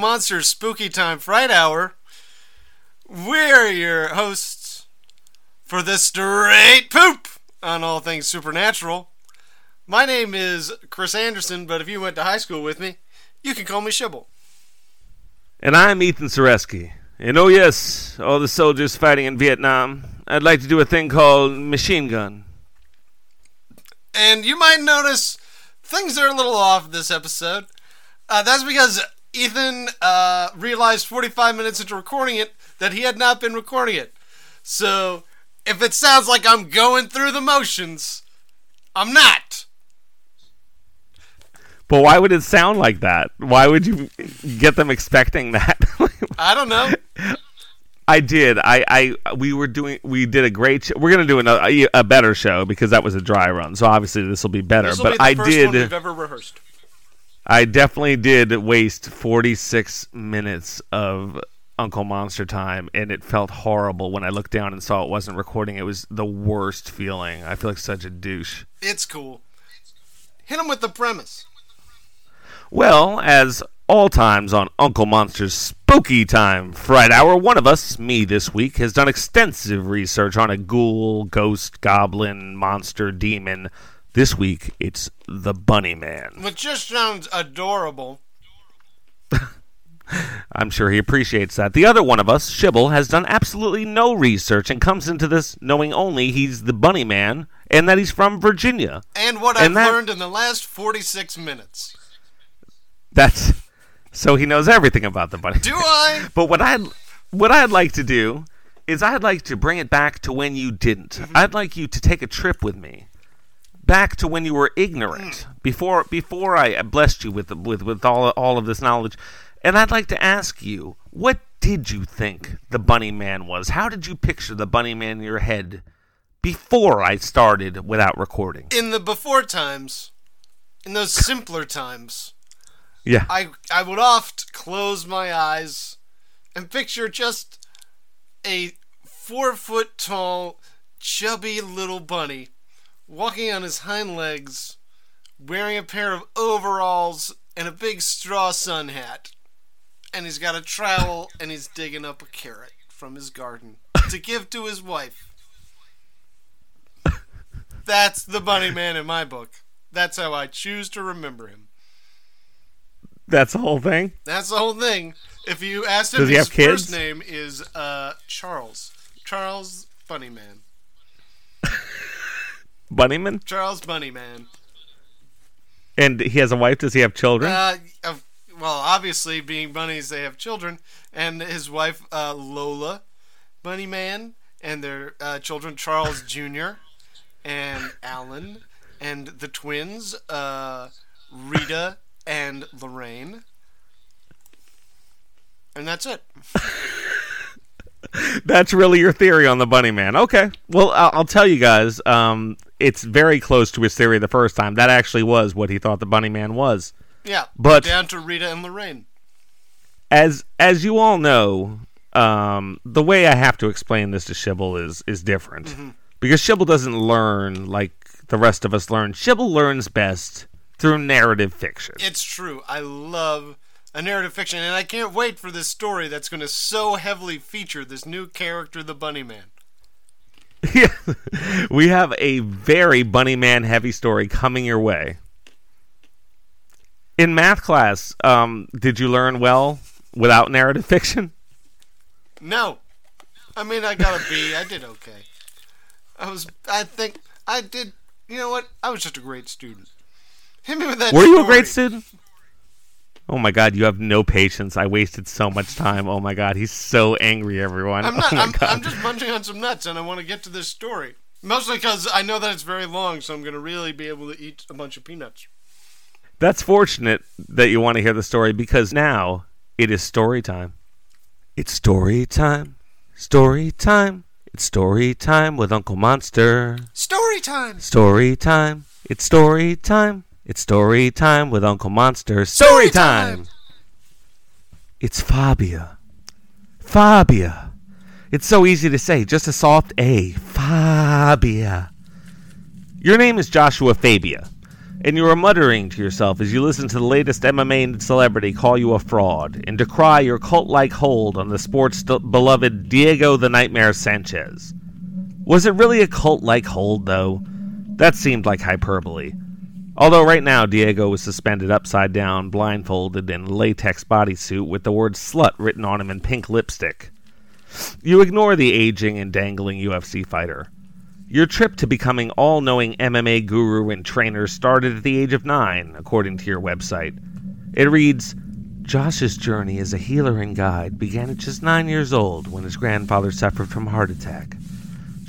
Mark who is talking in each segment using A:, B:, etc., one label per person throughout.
A: Monster's Spooky Time Fright Hour. We're your hosts for the straight poop on all things supernatural. My name is Chris Anderson, but if you went to high school with me, you can call me Shibble.
B: And I'm Ethan Sareski. And oh, yes, all the soldiers fighting in Vietnam, I'd like to do a thing called machine gun.
A: And you might notice things are a little off this episode. Uh, that's because Ethan uh, realized 45 minutes into recording it that he had not been recording it. So if it sounds like I'm going through the motions, I'm not.
B: But why would it sound like that? Why would you get them expecting that?
A: I don't know.
B: I did. I, I, we were doing. We did a great. Sh- we're gonna do another, a, better show because that was a dry run. So obviously this will be better.
A: This will
B: but
A: be the
B: I did.
A: one we've ever rehearsed.
B: I definitely did waste 46 minutes of Uncle Monster time, and it felt horrible when I looked down and saw it wasn't recording. It was the worst feeling. I feel like such a douche.
A: It's cool. Hit him with the premise.
B: Well, as all times on Uncle Monster's Spooky Time Fright Hour, one of us, me this week, has done extensive research on a ghoul, ghost, goblin, monster, demon. This week, it's the Bunny Man.
A: Which just sounds adorable.
B: I'm sure he appreciates that. The other one of us, Shibble, has done absolutely no research and comes into this knowing only he's the Bunny Man and that he's from Virginia.
A: And what
B: And
A: I've
B: that-
A: learned in the last 46 minutes.
B: That's so he knows everything about the bunny.
A: Do I?
B: But what I'd what I'd like to do is I'd like to bring it back to when you didn't.
A: Mm-hmm.
B: I'd like you to take a trip with me back to when you were ignorant
A: Mm.
B: before before I blessed you with with with all all of this knowledge. And I'd like to ask you, what did you think the bunny man was? How did you picture the bunny man in your head before I started without recording?
A: In the before times, in those simpler times,
B: Yeah.
A: I I would oft close my eyes and picture just a four foot tall, chubby little bunny walking on his hind legs, wearing a pair of overalls and a big straw sun hat. And he's got a trowel and he's digging up a carrot from his garden to give to his wife. That's the bunny man in my book. That's how I choose to remember him.
B: That's the whole thing.
A: That's the whole thing. If you asked him, his first name is uh, Charles. Charles Bunnyman.
B: Bunnyman?
A: Charles Bunnyman.
B: And he has a wife. Does he have children?
A: Uh, well, obviously, being bunnies, they have children, and his wife uh, Lola Bunnyman, and their uh, children Charles Jr. and Alan, and the twins uh, Rita and Lorraine. And that's it.
B: That's really your theory on the Bunny Man. Okay. Well, I'll, I'll tell you guys. Um, it's very close to his theory the first time. That actually was what he thought the Bunny Man was.
A: Yeah,
B: But-
A: down to Rita and Lorraine.
B: As as you all know, um, the way I have to explain this to Shibble is is different
A: Mm-hmm.
B: because Shibble doesn't learn like the rest of us learn. Shibble learns best through narrative fiction.
A: It's true. I love a narrative fiction, and I can't wait for this story that's going to so heavily feature this new character, the Bunny Man.
B: Yeah. we have a very Bunny Man heavy story coming your way. In math class, um, did you learn well without narrative fiction?
A: No, I mean I got a B. I did okay. I was. I think I did. You know what? I was just a great student. Hit me with that.
B: Were you a great student? Oh my god, you have no patience. I wasted so much time. Oh my god, he's so angry, everyone.
A: I'm oh not.
B: oh
A: I'm. I'm just munching on some nuts, and I want to get to this story. Mostly because I know that it's very long, so I'm going to really be able to eat a bunch of peanuts.
B: That's fortunate that you want to hear the story because now it is story time. It's story time. Story time. It's story time with Uncle Monster.
A: Story time.
B: Story time. It's story time. It's story time with Uncle Monster.
A: Story
B: Story time.
A: time.
B: It's Fabia. Fabia. It's so easy to say, just a soft A. Fabia. Your name is Joshua Fabia. And you are muttering to yourself as you listen to the latest MMA celebrity call you a fraud and decry your cult like hold on the sport's beloved Diego the Nightmare Sanchez. Was it really a cult like hold, though? That seemed like hyperbole. Although right now Diego was suspended upside down, blindfolded, in a latex bodysuit with the word slut written on him in pink lipstick. You ignore the aging and dangling UFC fighter. Your trip to becoming all knowing MMA guru and trainer started at the age of nine, according to your website. It reads Josh's journey as a healer and guide began at just nine years old when his grandfather suffered from heart attack.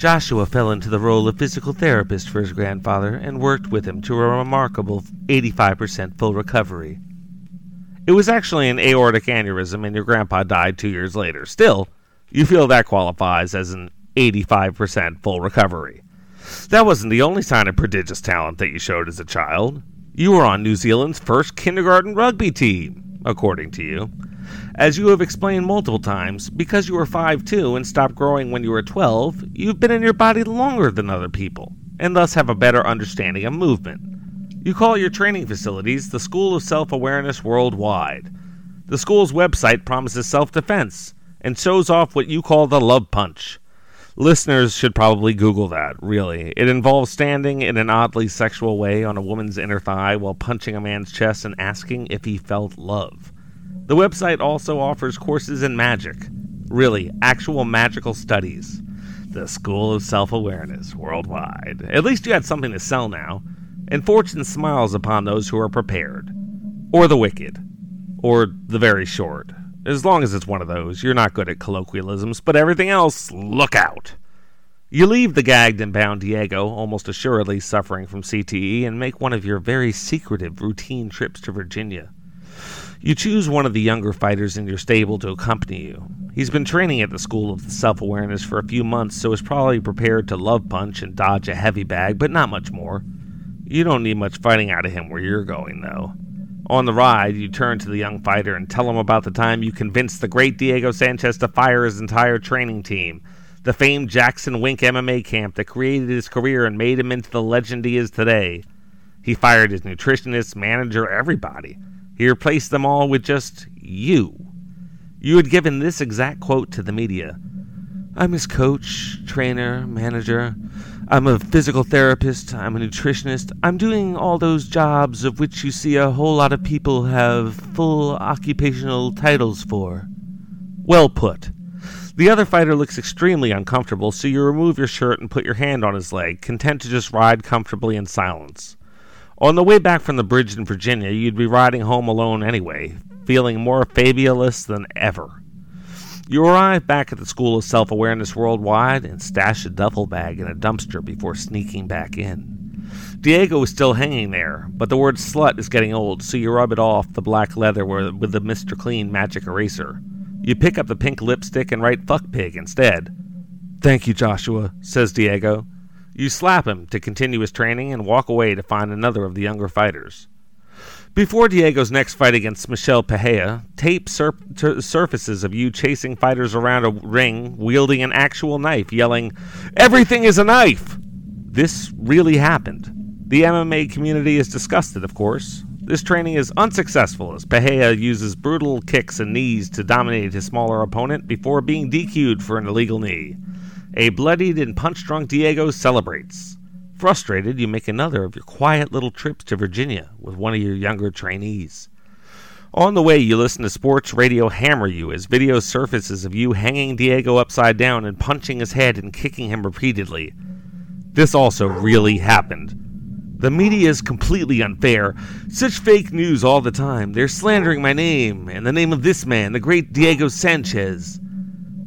B: Joshua fell into the role of physical therapist for his grandfather and worked with him to a remarkable 85% full recovery. It was actually an aortic aneurysm, and your grandpa died two years later. Still, you feel that qualifies as an 85% full recovery. That wasn't the only sign of prodigious talent that you showed as a child. You were on New Zealand's first kindergarten rugby team, according to you. As you have explained multiple times, because you were 5'2 and stopped growing when you were 12, you've been in your body longer than other people, and thus have a better understanding of movement. You call your training facilities the School of Self Awareness Worldwide. The school's website promises self defense and shows off what you call the love punch. Listeners should probably Google that, really. It involves standing in an oddly sexual way on a woman's inner thigh while punching a man's chest and asking if he felt love. The website also offers courses in magic. Really, actual magical studies. The School of Self Awareness worldwide. At least you had something to sell now. And fortune smiles upon those who are prepared. Or the wicked. Or the very short. As long as it's one of those, you're not good at colloquialisms, but everything else, look out. You leave the gagged and bound Diego, almost assuredly suffering from CTE, and make one of your very secretive routine trips to Virginia. You choose one of the younger fighters in your stable to accompany you. He's been training at the School of Self Awareness for a few months, so is probably prepared to love punch and dodge a heavy bag, but not much more. You don't need much fighting out of him where you're going, though. On the ride, you turn to the young fighter and tell him about the time you convinced the great Diego Sanchez to fire his entire training team, the famed Jackson Wink MMA camp that created his career and made him into the legend he is today. He fired his nutritionist, manager, everybody. He replaced them all with just you. You had given this exact quote to the media I'm his coach, trainer, manager. I'm a physical therapist, I'm a nutritionist. I'm doing all those jobs of which you see a whole lot of people have full occupational titles for. Well put. The other fighter looks extremely uncomfortable, so you remove your shirt and put your hand on his leg, content to just ride comfortably in silence. On the way back from the bridge in Virginia, you'd be riding home alone anyway, feeling more fabulous than ever. You arrive back at the School of Self Awareness Worldwide and stash a duffel bag in a dumpster before sneaking back in. Diego is still hanging there, but the word slut is getting old, so you rub it off the black leather with the Mr. Clean magic eraser. You pick up the pink lipstick and write fuck pig instead. Thank you, Joshua, says Diego. You slap him to continue his training and walk away to find another of the younger fighters. Before Diego's next fight against Michel Pereira, tape surfaces of you chasing fighters around a ring, wielding an actual knife, yelling, Everything is a knife! This really happened. The MMA community is disgusted, of course. This training is unsuccessful as Pereira uses brutal kicks and knees to dominate his smaller opponent before being DQ'd for an illegal knee. A bloodied and punch drunk Diego celebrates. Frustrated, you make another of your quiet little trips to Virginia with one of your younger trainees. On the way, you listen to sports radio hammer you as video surfaces of you hanging Diego upside down and punching his head and kicking him repeatedly. This also really happened. The media is completely unfair. Such fake news all the time. They're slandering my name and the name of this man, the great Diego Sanchez.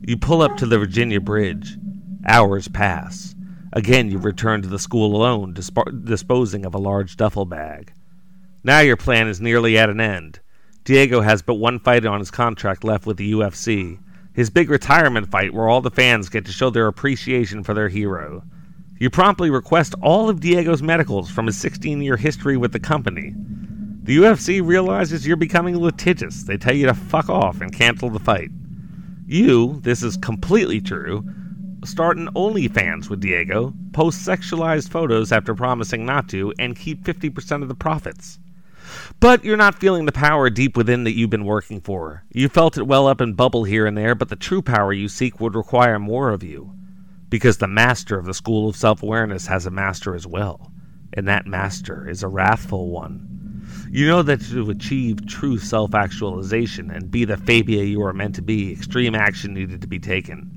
B: You pull up to the Virginia Bridge. Hours pass. Again, you return to the school alone, disp- disposing of a large duffel bag. Now your plan is nearly at an end. Diego has but one fight on his contract left with the UFC. His big retirement fight where all the fans get to show their appreciation for their hero. You promptly request all of Diego's medicals from his 16 year history with the company. The UFC realizes you're becoming litigious. They tell you to fuck off and cancel the fight. You, this is completely true, start an OnlyFans with Diego, post sexualized photos after promising not to, and keep 50% of the profits. But you're not feeling the power deep within that you've been working for. You felt it well up and bubble here and there, but the true power you seek would require more of you. Because the master of the school of self awareness has a master as well, and that master is a wrathful one. You know that to achieve true self actualization and be the Fabia you are meant to be, extreme action needed to be taken.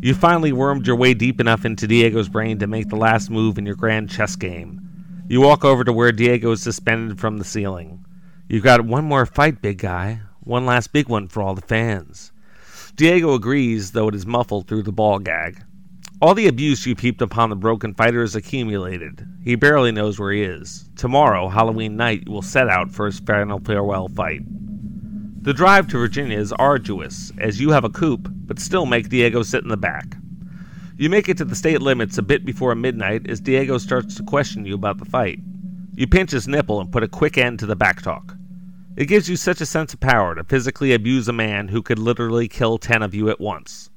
B: You finally wormed your way deep enough into Diego's brain to make the last move in your grand chess game. You walk over to where Diego is suspended from the ceiling. You've got one more fight, big guy. One last big one for all the fans. Diego agrees, though it is muffled through the ball gag. All the abuse you've heaped upon the broken fighter is accumulated. He barely knows where he is. Tomorrow, Halloween night, you will set out for his final farewell fight. The drive to Virginia is arduous, as you have a coupe, but still make Diego sit in the back. You make it to the state limits a bit before midnight as Diego starts to question you about the fight. You pinch his nipple and put a quick end to the back talk. It gives you such a sense of power to physically abuse a man who could literally kill ten of you at once.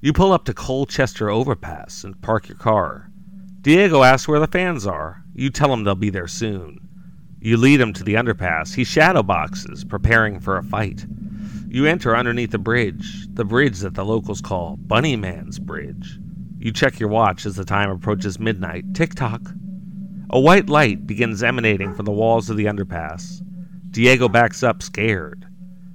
B: You pull up to Colchester Overpass and park your car. Diego asks where the fans are. You tell him they'll be there soon. You lead him to the underpass. He shadow boxes, preparing for a fight. You enter underneath the bridge, the bridge that the locals call Bunny Man's Bridge. You check your watch as the time approaches midnight. Tick tock. A white light begins emanating from the walls of the underpass. Diego backs up, scared.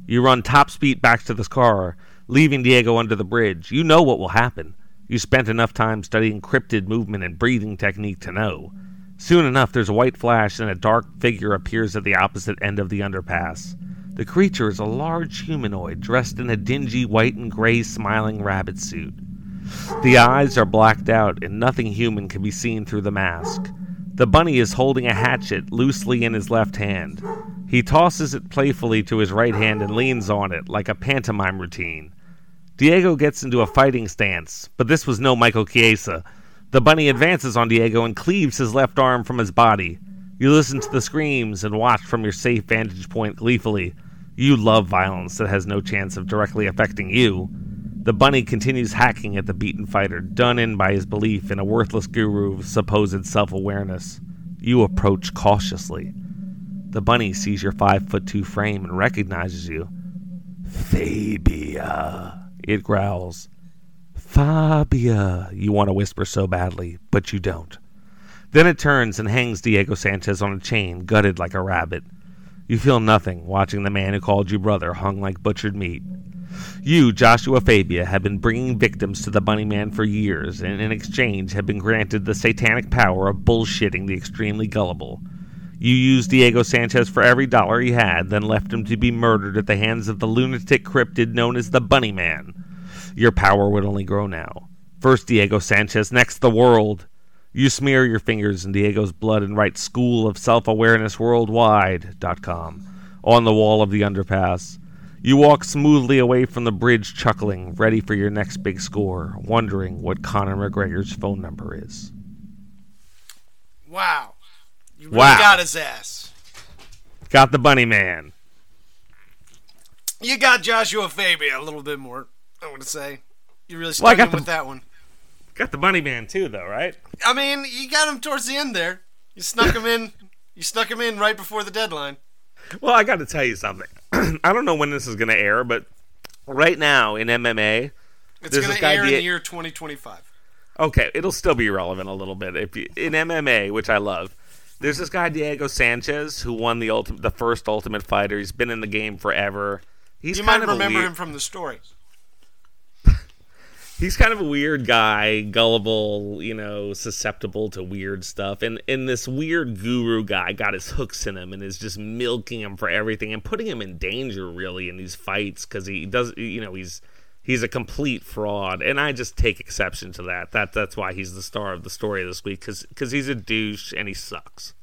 B: You run top speed back to the car leaving Diego under the bridge. You know what will happen. You spent enough time studying cryptid movement and breathing technique to know. Soon enough, there's a white flash and a dark figure appears at the opposite end of the underpass. The creature is a large humanoid dressed in a dingy white and gray smiling rabbit suit. The eyes are blacked out and nothing human can be seen through the mask. The bunny is holding a hatchet loosely in his left hand. He tosses it playfully to his right hand and leans on it like a pantomime routine. Diego gets into a fighting stance, but this was no Michael Chiesa. The bunny advances on Diego and cleaves his left arm from his body. You listen to the screams and watch from your safe vantage point gleefully. You love violence that has no chance of directly affecting you. The bunny continues hacking at the beaten fighter, done in by his belief in a worthless guru of supposed self awareness. You approach cautiously. The bunny sees your five foot two frame and recognizes you. Fabia. It growls. Fabia, you want to whisper so badly, but you don't. Then it turns and hangs Diego Sanchez on a chain, gutted like a rabbit. You feel nothing, watching the man who called you brother hung like butchered meat. You, Joshua Fabia, have been bringing victims to the Bunny Man for years, and in exchange have been granted the satanic power of bullshitting the extremely gullible. You used Diego Sanchez for every dollar he had, then left him to be murdered at the hands of the lunatic cryptid known as the Bunny Man. Your power would only grow now. First Diego Sanchez, next the world. You smear your fingers in Diego's blood and write School of Self Awareness Worldwide.com on the wall of the underpass. You walk smoothly away from the bridge, chuckling, ready for your next big score, wondering what Conor McGregor's phone number is.
A: Wow. You really
B: Wow.
A: got his ass.
B: Got the Bunny Man.
A: You got Joshua Fabia a little bit more, I want to say. You really
B: Well,
A: stuck
B: got
A: him
B: the-
A: with that one.
B: Got the Bunny Man too, though, right?
A: I mean, you got him towards the end there. You snuck him in. You snuck him in right before the deadline.
B: Well, I got to tell you something. I don't know when this is going to air, but right now in MMA,
A: It's going to air in the year 2025.
B: okay, it'll still be relevant a little bit. If you, in MMA, which I love, there's this guy Diego Sanchez who won the the first Ultimate Fighter. He's been in the game forever. He's
A: You might remember
B: weird,
A: him from the story.
B: He's kind of a weird guy, gullible, you know, susceptible to weird stuff. And and this weird guru guy got his hooks in him and is just milking him for everything and putting him in danger really in these fights because he does, you know, he's he's a complete fraud. And I just take exception to that. That that's why he's the star of the story this week because because he's a douche and he sucks.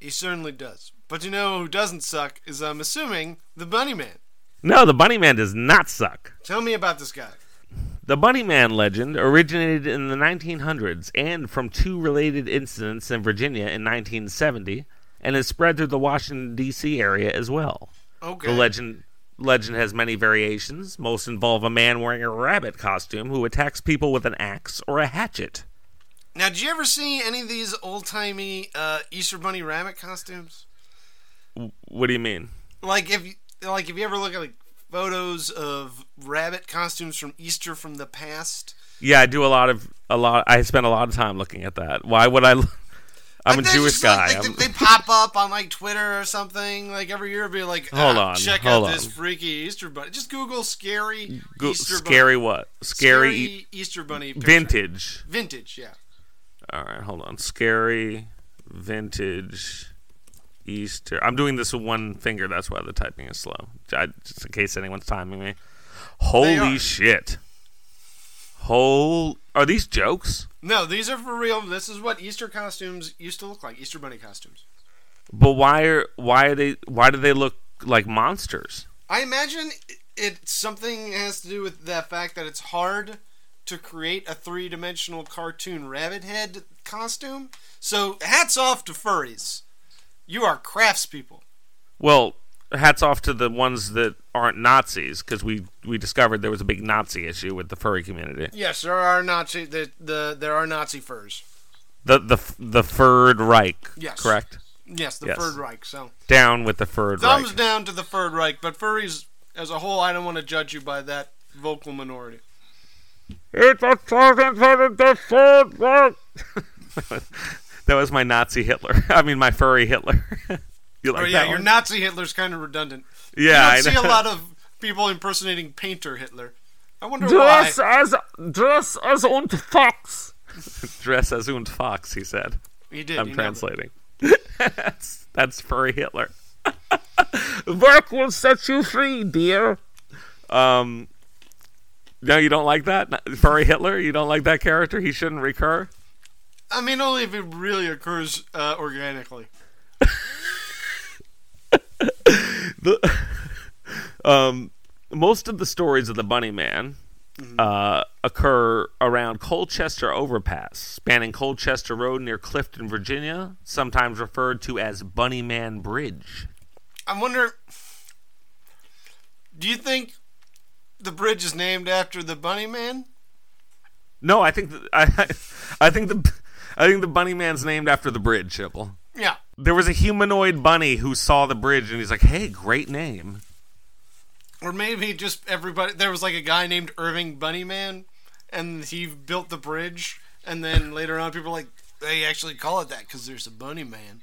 A: He certainly does. But you know who doesn't suck is, I'm assuming, the Bunny Man.
B: No, the Bunny Man does not suck.
A: Tell me about this guy.
B: The Bunny Man legend originated in the 1900s and from two related incidents in Virginia in 1970 and has spread through the Washington, D.C. area as well.
A: Okay.
B: The legend legend has many variations. Most involve a man wearing a rabbit costume who attacks people with an axe or a hatchet.
A: Now, did you ever see any of these old timey uh, Easter Bunny rabbit costumes?
B: W- What do you mean?
A: Like if you, like if you ever look at like photos of rabbit costumes from Easter from the past.
B: Yeah, I do a lot of a lot. I spend a lot of time looking at that. Why would I? I'm a
A: Like, they
B: Jewish
A: just, like-
B: guy.
A: like, they, pop up on like Twitter or something. Like every year, be like,
B: Hold
A: "Ah,
B: on,
A: check
B: hold
A: out this freaky Easter bunny. Just Google scary
B: Go-
A: Easter
B: scary
A: bunny.
B: what? Scary,
A: Scary Easter bunny. picture.
B: vintage.
A: Vintage, yeah.
B: All right, hold on. Scary vintage Easter. I'm doing this with one finger. That's why the typing is slow. I, just in case anyone's timing me. Holy shit! Whole are these jokes?
A: No, these are for real. This is what Easter costumes used to look like. Easter bunny costumes.
B: But why are why are they why do they look like monsters?
A: I imagine it something has to do with the fact that it's hard to create a three-dimensional cartoon rabbit head costume. So hats off to furries. You are craftspeople.
B: Well, hats off to the ones that aren't Nazis because we we discovered there was a big Nazi issue with the furry community.
A: Yes, there are Nazi the, the there are Nazi furs.
B: The the the Third Reich.
A: Yes.
B: Correct.
A: Yes, the
B: Yes.
A: Third Reich. So
B: Down with the Third
A: thumbs
B: Reich.
A: down to the Third Reich, but furries as a whole, I don't want to judge you by that vocal minority.
B: It's a sergeant for the Third Reich. that was my Nazi Hitler. I mean, my furry Hitler. you like
A: oh yeah,
B: that
A: your
B: one?
A: Nazi Hitler's kind of redundant.
B: yeah, I
A: you don't see
B: know.
A: a lot of people impersonating Painter Hitler. I wonder why.
B: Dress as dress as und Fox. dress as und Fox, he said.
A: He did.
B: I'm
A: he
B: translating. that's that's furry Hitler. Work will set you free, dear. Um, no, you don't like that furry Hitler. You don't like that character. He shouldn't recur.
A: I mean, only if it really occurs uh, organically.
B: the um most of the stories of the bunny man uh, occur around colchester overpass spanning colchester road near clifton virginia sometimes referred to as bunny man bridge
A: I wonder. Do you think the bridge is named after the Bunny Man?
B: no i think th- I, I think the i think the bunny man's named after the bridge Shibble.
A: Yeah.
B: there was a humanoid bunny who saw the bridge and he's like hey great name
A: Or maybe just everybody. There was like a guy named Irving Bunny Man, and he built the bridge. And then later on, people were like they actually call it that because there's a Bunny Man.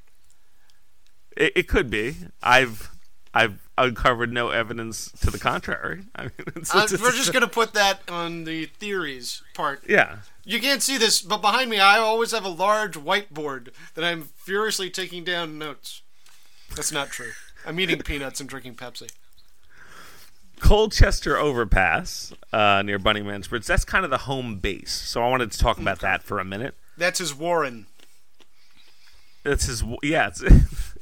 B: it, it could be i've i've uncovered no evidence to the contrary I mean, it's,
A: Uh,
B: it's-
A: we're just gonna put that on the theories part.
B: yeah
A: You can't see this, but behind me, I always have a large whiteboard that I'm furiously taking down notes. That's not true. I'm eating peanuts and drinking Pepsi.
B: Colchester Overpass uh, near Bunnyman's Bridge. That's kind of the home base. So I wanted to talk about that for a minute.
A: That's his Warren.
B: That's his yeah. It's,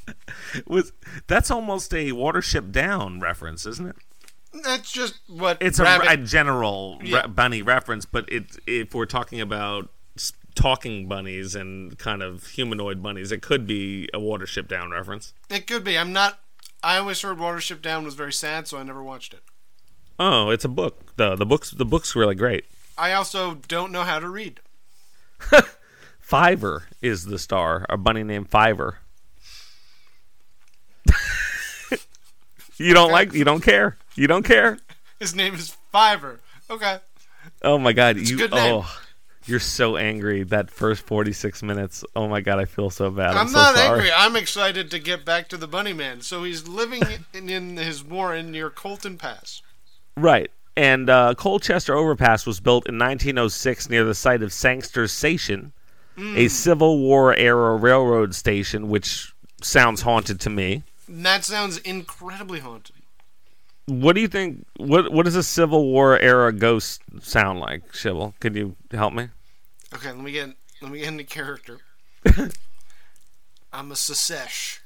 B: was that's almost a Watership Down reference, isn't it?
A: That's just what
B: It's
A: rabbit.
B: a, a general
A: Yeah.
B: bunny reference, but it if we're talking about talking bunnies and kind of humanoid bunnies, it could be a Watership Down reference.
A: It could be. I'm not. I always heard Watership Down was very sad, so I never watched it.
B: Oh, it's a book. the the books The book's really great.
A: I also don't know how to read.
B: Fiver is the star. A bunny named Fiver. you don't like? You don't care? You don't care?
A: His name is Fiver. Okay.
B: Oh my god!
A: a
B: you oh, you're so angry. That first 46 minutes. Oh my god! I feel so bad. I'm,
A: I'm,
B: so
A: not
B: sorry.
A: angry. I'm excited to get back to the Bunny Man. So he's living in, in his warren near Colton Pass.
B: Right. And uh, Colchester Overpass was built in 1906 near the site of Sangster Station,
A: Mm.
B: a Civil War era railroad station, which sounds haunted to me.
A: That sounds incredibly haunted.
B: What do you think? What What does a Civil War era ghost sound like, Shibble? Can you help me?
A: Okay, let me get let me get into character. I'm a Secesh,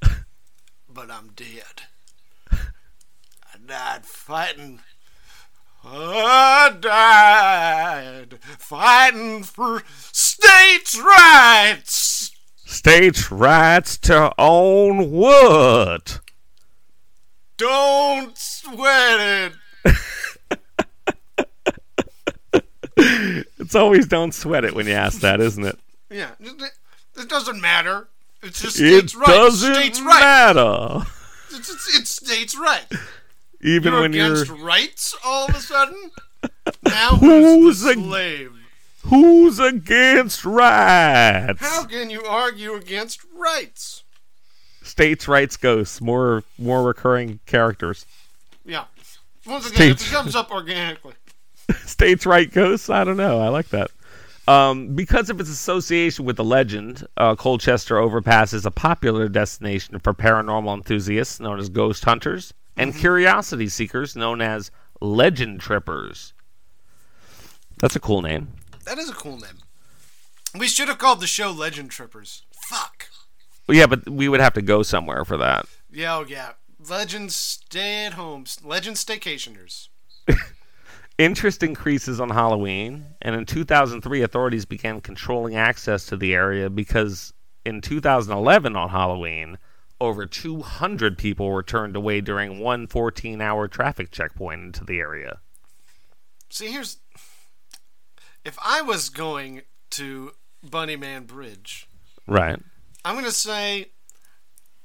A: but I'm dead. I died fighting. I died fighting for states' rights.
B: States' rights to own what?
A: Don't sweat it.
B: It's always don't sweat it when you ask that, isn't it?
A: Yeah, it, doesn't matter. It's just
B: It
A: right.
B: doesn't
A: states right.
B: matter.
A: It's, it's, it's states right.
B: Even
A: You're
B: when
A: against
B: you're
A: rights all of a sudden. Now who's
B: Who's
A: the slave?
B: who's against rights?
A: How can you argue against rights?
B: States' rights ghosts, more more recurring characters.
A: Yeah. Once again,
B: States-
A: it comes up organically.
B: States' right ghosts. I don't know. I like that. Um, because of its association with the legend, uh, Colchester Overpass is a popular destination for paranormal enthusiasts known as ghost hunters and curiosity seekers known as legend trippers. That's a cool name.
A: That is a cool name. We should have called the show Legend Trippers. Fuck.
B: Well, yeah, but we would have to go somewhere for that.
A: Yeah, oh yeah. Legends stay at home. Legends staycationers.
B: Interest increases on Halloween, and in 2003, authorities began controlling access to the area because in 2011 on Halloween, over 200 people were turned away during one 14 hour traffic checkpoint into the area.
A: See, here's. If I was going to Bunnyman Bridge,
B: Right.
A: I'm going to say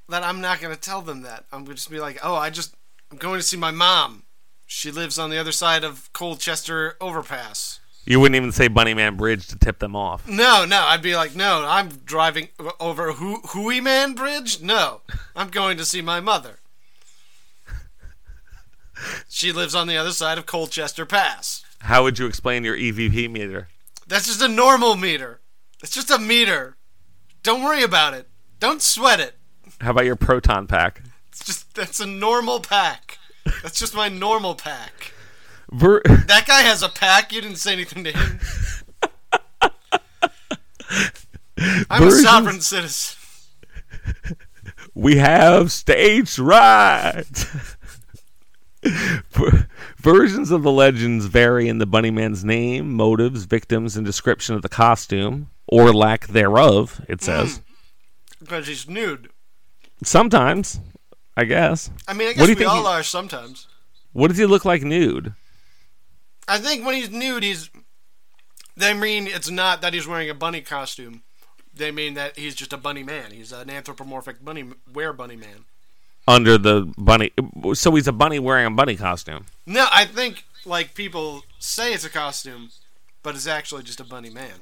A: that I'm not going to tell them that. I'm to just be like, oh, I just. I'm going to see my mom. She lives on the other side of Colchester Overpass.
B: You wouldn't even say Bunnyman Bridge to tip them off.
A: No, no, I'd be like, no, I'm driving over Hu- Hui Man Bridge. No, I'm going to see my mother. She lives on the other side of Colchester Pass.
B: How would you explain your EVP meter?
A: That's just a normal meter. It's just a meter. Don't worry about it. Don't sweat it.
B: How about your proton pack?
A: It's just that's a normal pack. That's just my normal pack.
B: Ver-
A: That guy has a pack. You didn't say anything to him. I'm a sovereign citizen.
B: we have stage right. Ver- Versions of the legends vary in the Bunnyman's name, motives, victims, and description of the costume, or lack thereof, it says. Hmm.
A: Because he's nude.
B: Sometimes, I guess.
A: I mean, I
B: What
A: guess
B: do you
A: we all
B: he-
A: are sometimes.
B: What does he look like nude?
A: I think when he's nude, he's. They mean it's not that he's wearing a bunny costume. They mean that he's just a bunny man. He's an anthropomorphic bunny wear bunny man.
B: Under the bunny. So he's a bunny wearing a bunny costume.
A: No, I think like people say it's a costume, but it's actually just a bunny man.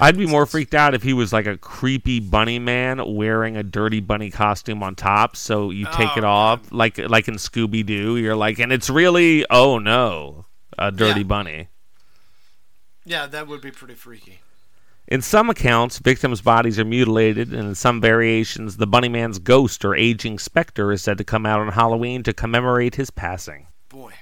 B: I'd be more freaked out if he was like a creepy bunny man wearing a dirty bunny costume on top. So you take
A: Oh,
B: it off, like like in Scooby Doo. You're like, and it's really, oh no, a dirty
A: Yeah.
B: bunny.
A: Yeah, that would be pretty freaky.
B: In some accounts, victims' bodies are mutilated, and in some variations, the bunny man's ghost or aging specter is said to come out on Halloween to commemorate his passing.
A: Boy.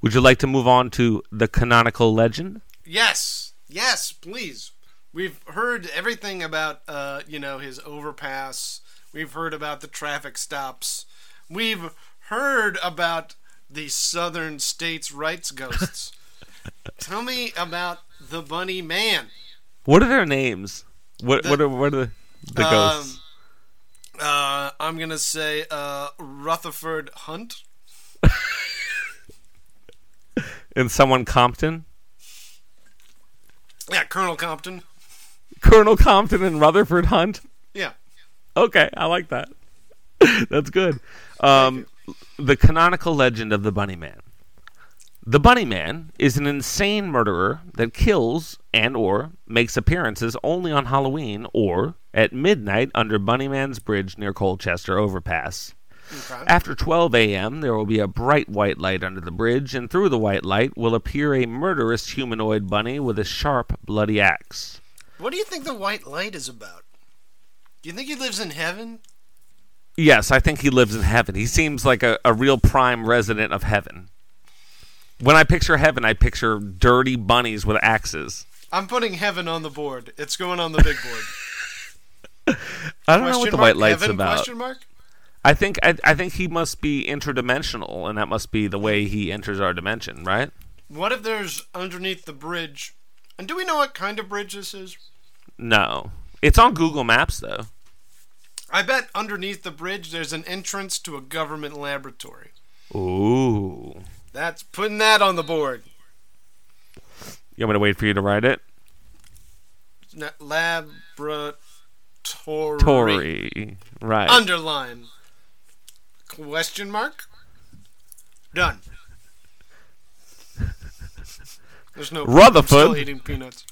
B: Would you like to move on to the canonical legend?
A: Yes, yes, please. We've heard everything about, uh, you know, his overpass. We've heard about the traffic stops. We've heard about the Southern States rights ghosts. Tell me about the Bunny Man.
B: What are their names? What
A: The-
B: what are what are the, the
A: Um,
B: ghosts?
A: Uh, I'm gonna say uh, Rutherford Hunt.
B: And someone Compton,
A: Yeah, Colonel Compton.
B: Colonel Compton, and Rutherford Hunt.
A: Yeah.
B: Okay, I like that. That's good. Um, the canonical legend of the Bunny Man. The Bunny Man is an insane murderer that kills and or makes appearances only on Halloween or at midnight under Bunnyman's Bridge near Colchester Overpass.
A: Okay.
B: After 12 a.m., there will be a bright white light under the bridge, and through the white light will appear a murderous humanoid bunny with a sharp, bloody axe.
A: What do you think the white light is about? Do you think he lives in heaven?
B: Yes, I think he lives in heaven. He seems like a, a real prime resident of heaven. When I picture heaven, I picture dirty bunnies with axes.
A: I'm putting heaven on the board. It's going on the big board.
B: I don't know what the
A: mark,
B: white light's
A: heaven,
B: about.
A: Question mark?
B: I think I, I think he must be interdimensional, and that must be the way he enters our dimension, right?
A: What if there's underneath the bridge? And do we know what kind of bridge this is?
B: No, it's on Google Maps though.
A: I bet underneath the bridge there's an entrance to a government laboratory.
B: Ooh.
A: That's putting that on the board.
B: You want me to wait for you to write it?
A: Laboratory.
B: Tory. Right.
A: Underline. Question mark? Done. There's no
B: Rutherford.
A: Still eating peanuts.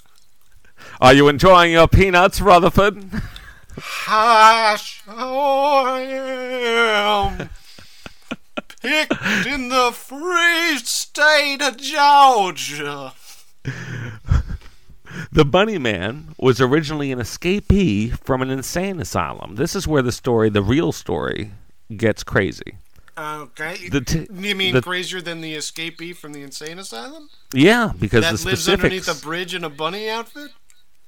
B: Are you enjoying your peanuts, Rutherford?
A: Hush, I am picked in the free state of Georgia.
B: The Bunny Man was originally an escapee from an insane asylum. This is where the story, the real story, gets crazy.
A: Okay.
B: The t-
A: you mean
B: the-
A: crazier than the escapee from the insane asylum?
B: Yeah, because
A: That
B: the
A: lives underneath a bridge in a bunny outfit?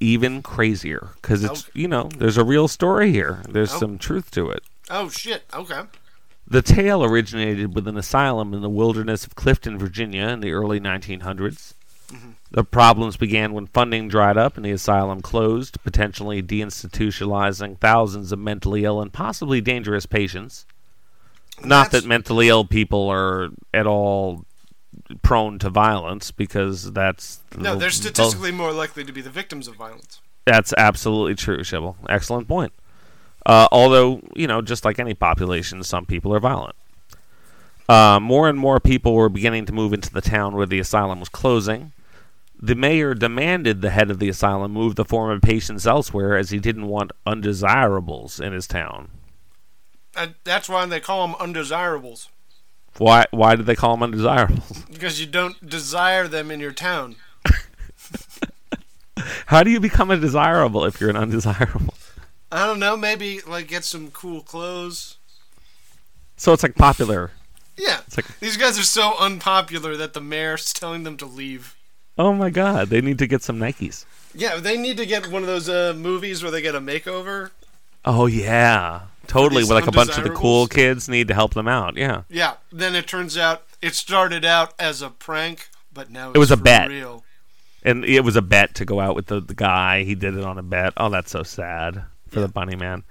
B: even crazier because it's
A: Okay.
B: you know there's a real story here. There's
A: Oh.
B: some truth to it.
A: Oh, shit. Okay.
B: The tale originated with an asylum in the wilderness of Clifton, Virginia, in the early 1900s. The problems began when funding dried up and the asylum closed, potentially deinstitutionalizing thousands of mentally ill and possibly dangerous patients. Not that mentally ill people are at all prone to violence, because that's
A: No,
B: the-
A: they're
B: the-
A: statistically more likely to be the victims of violence.
B: that's absolutely true, Shibble. Excellent point. Uh, although, you know, just like any population, some people are violent. Uh, more and more people were beginning to move into the town where the asylum was closing. The mayor demanded the head of the asylum move the former patients elsewhere as he didn't want undesirables in his town.
A: Uh, that's why they call them undesirables.
B: Why? Why did they call them undesirables?
A: Because you don't desire them in your town.
B: How do you become a desirable if you're an undesirable?
A: I don't know, maybe like get some cool clothes.
B: So it's like popular.
A: Yeah.
B: It's like,
A: These guys are so unpopular that the mayor's telling them to leave.
B: Oh my god, they need to get some Nikes.
A: Yeah, they need to get one of those uh, movies where they get a makeover.
B: Oh yeah, totally. Where like a bunch of the cool kids need to help them out. Yeah,
A: Yeah, then it turns out it started out as a prank, but now
B: It was a bet.
A: Real.
B: and it was a bet to go out with the, the guy. He did it on a bet. Oh, that's so sad for the bunny man.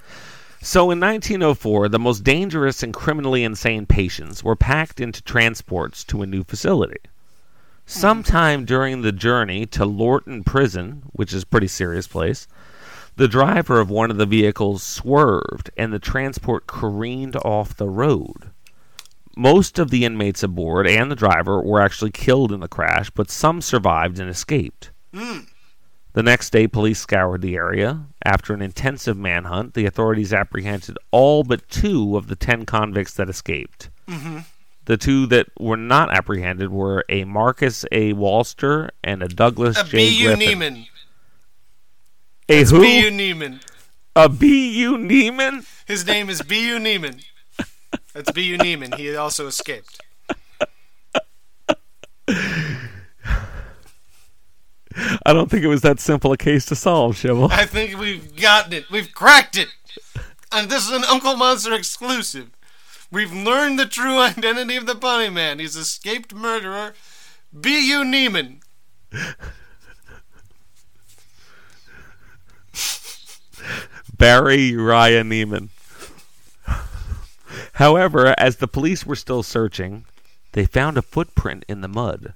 B: So in 1904, the most dangerous and criminally insane patients were packed into transports to a new facility. Mm-hmm. Sometime during the journey to Lorton Prison, which is a pretty serious place, the driver of one of the vehicles swerved and the transport careened off the road. Most of the inmates aboard and the driver were actually killed in the crash, but some survived and escaped. Mm. The next day, police scoured the area. After an intensive manhunt, the authorities apprehended all but two of the ten convicts that escaped. Mm-hmm. The two that were not apprehended were a Marcus A. Walster and a Douglas
A: A
B: J.
A: B.U.
B: Griffin.
A: Neiman.
B: A who?
A: B.U. Neiman.
B: A B.U. Neiman?
A: His name is B.U. Neiman. That's B.U. Neiman. He also escaped.
B: I don't think it was that simple a case to solve, Shibble.
A: I think we've gotten it. We've cracked it. And this is an Uncle Monster exclusive. We've learned the true identity of the Bunny Man. He's escaped murderer B.U. Neiman.
B: Barry Uriah Neiman. However, as the police were still searching, they found a footprint in the mud.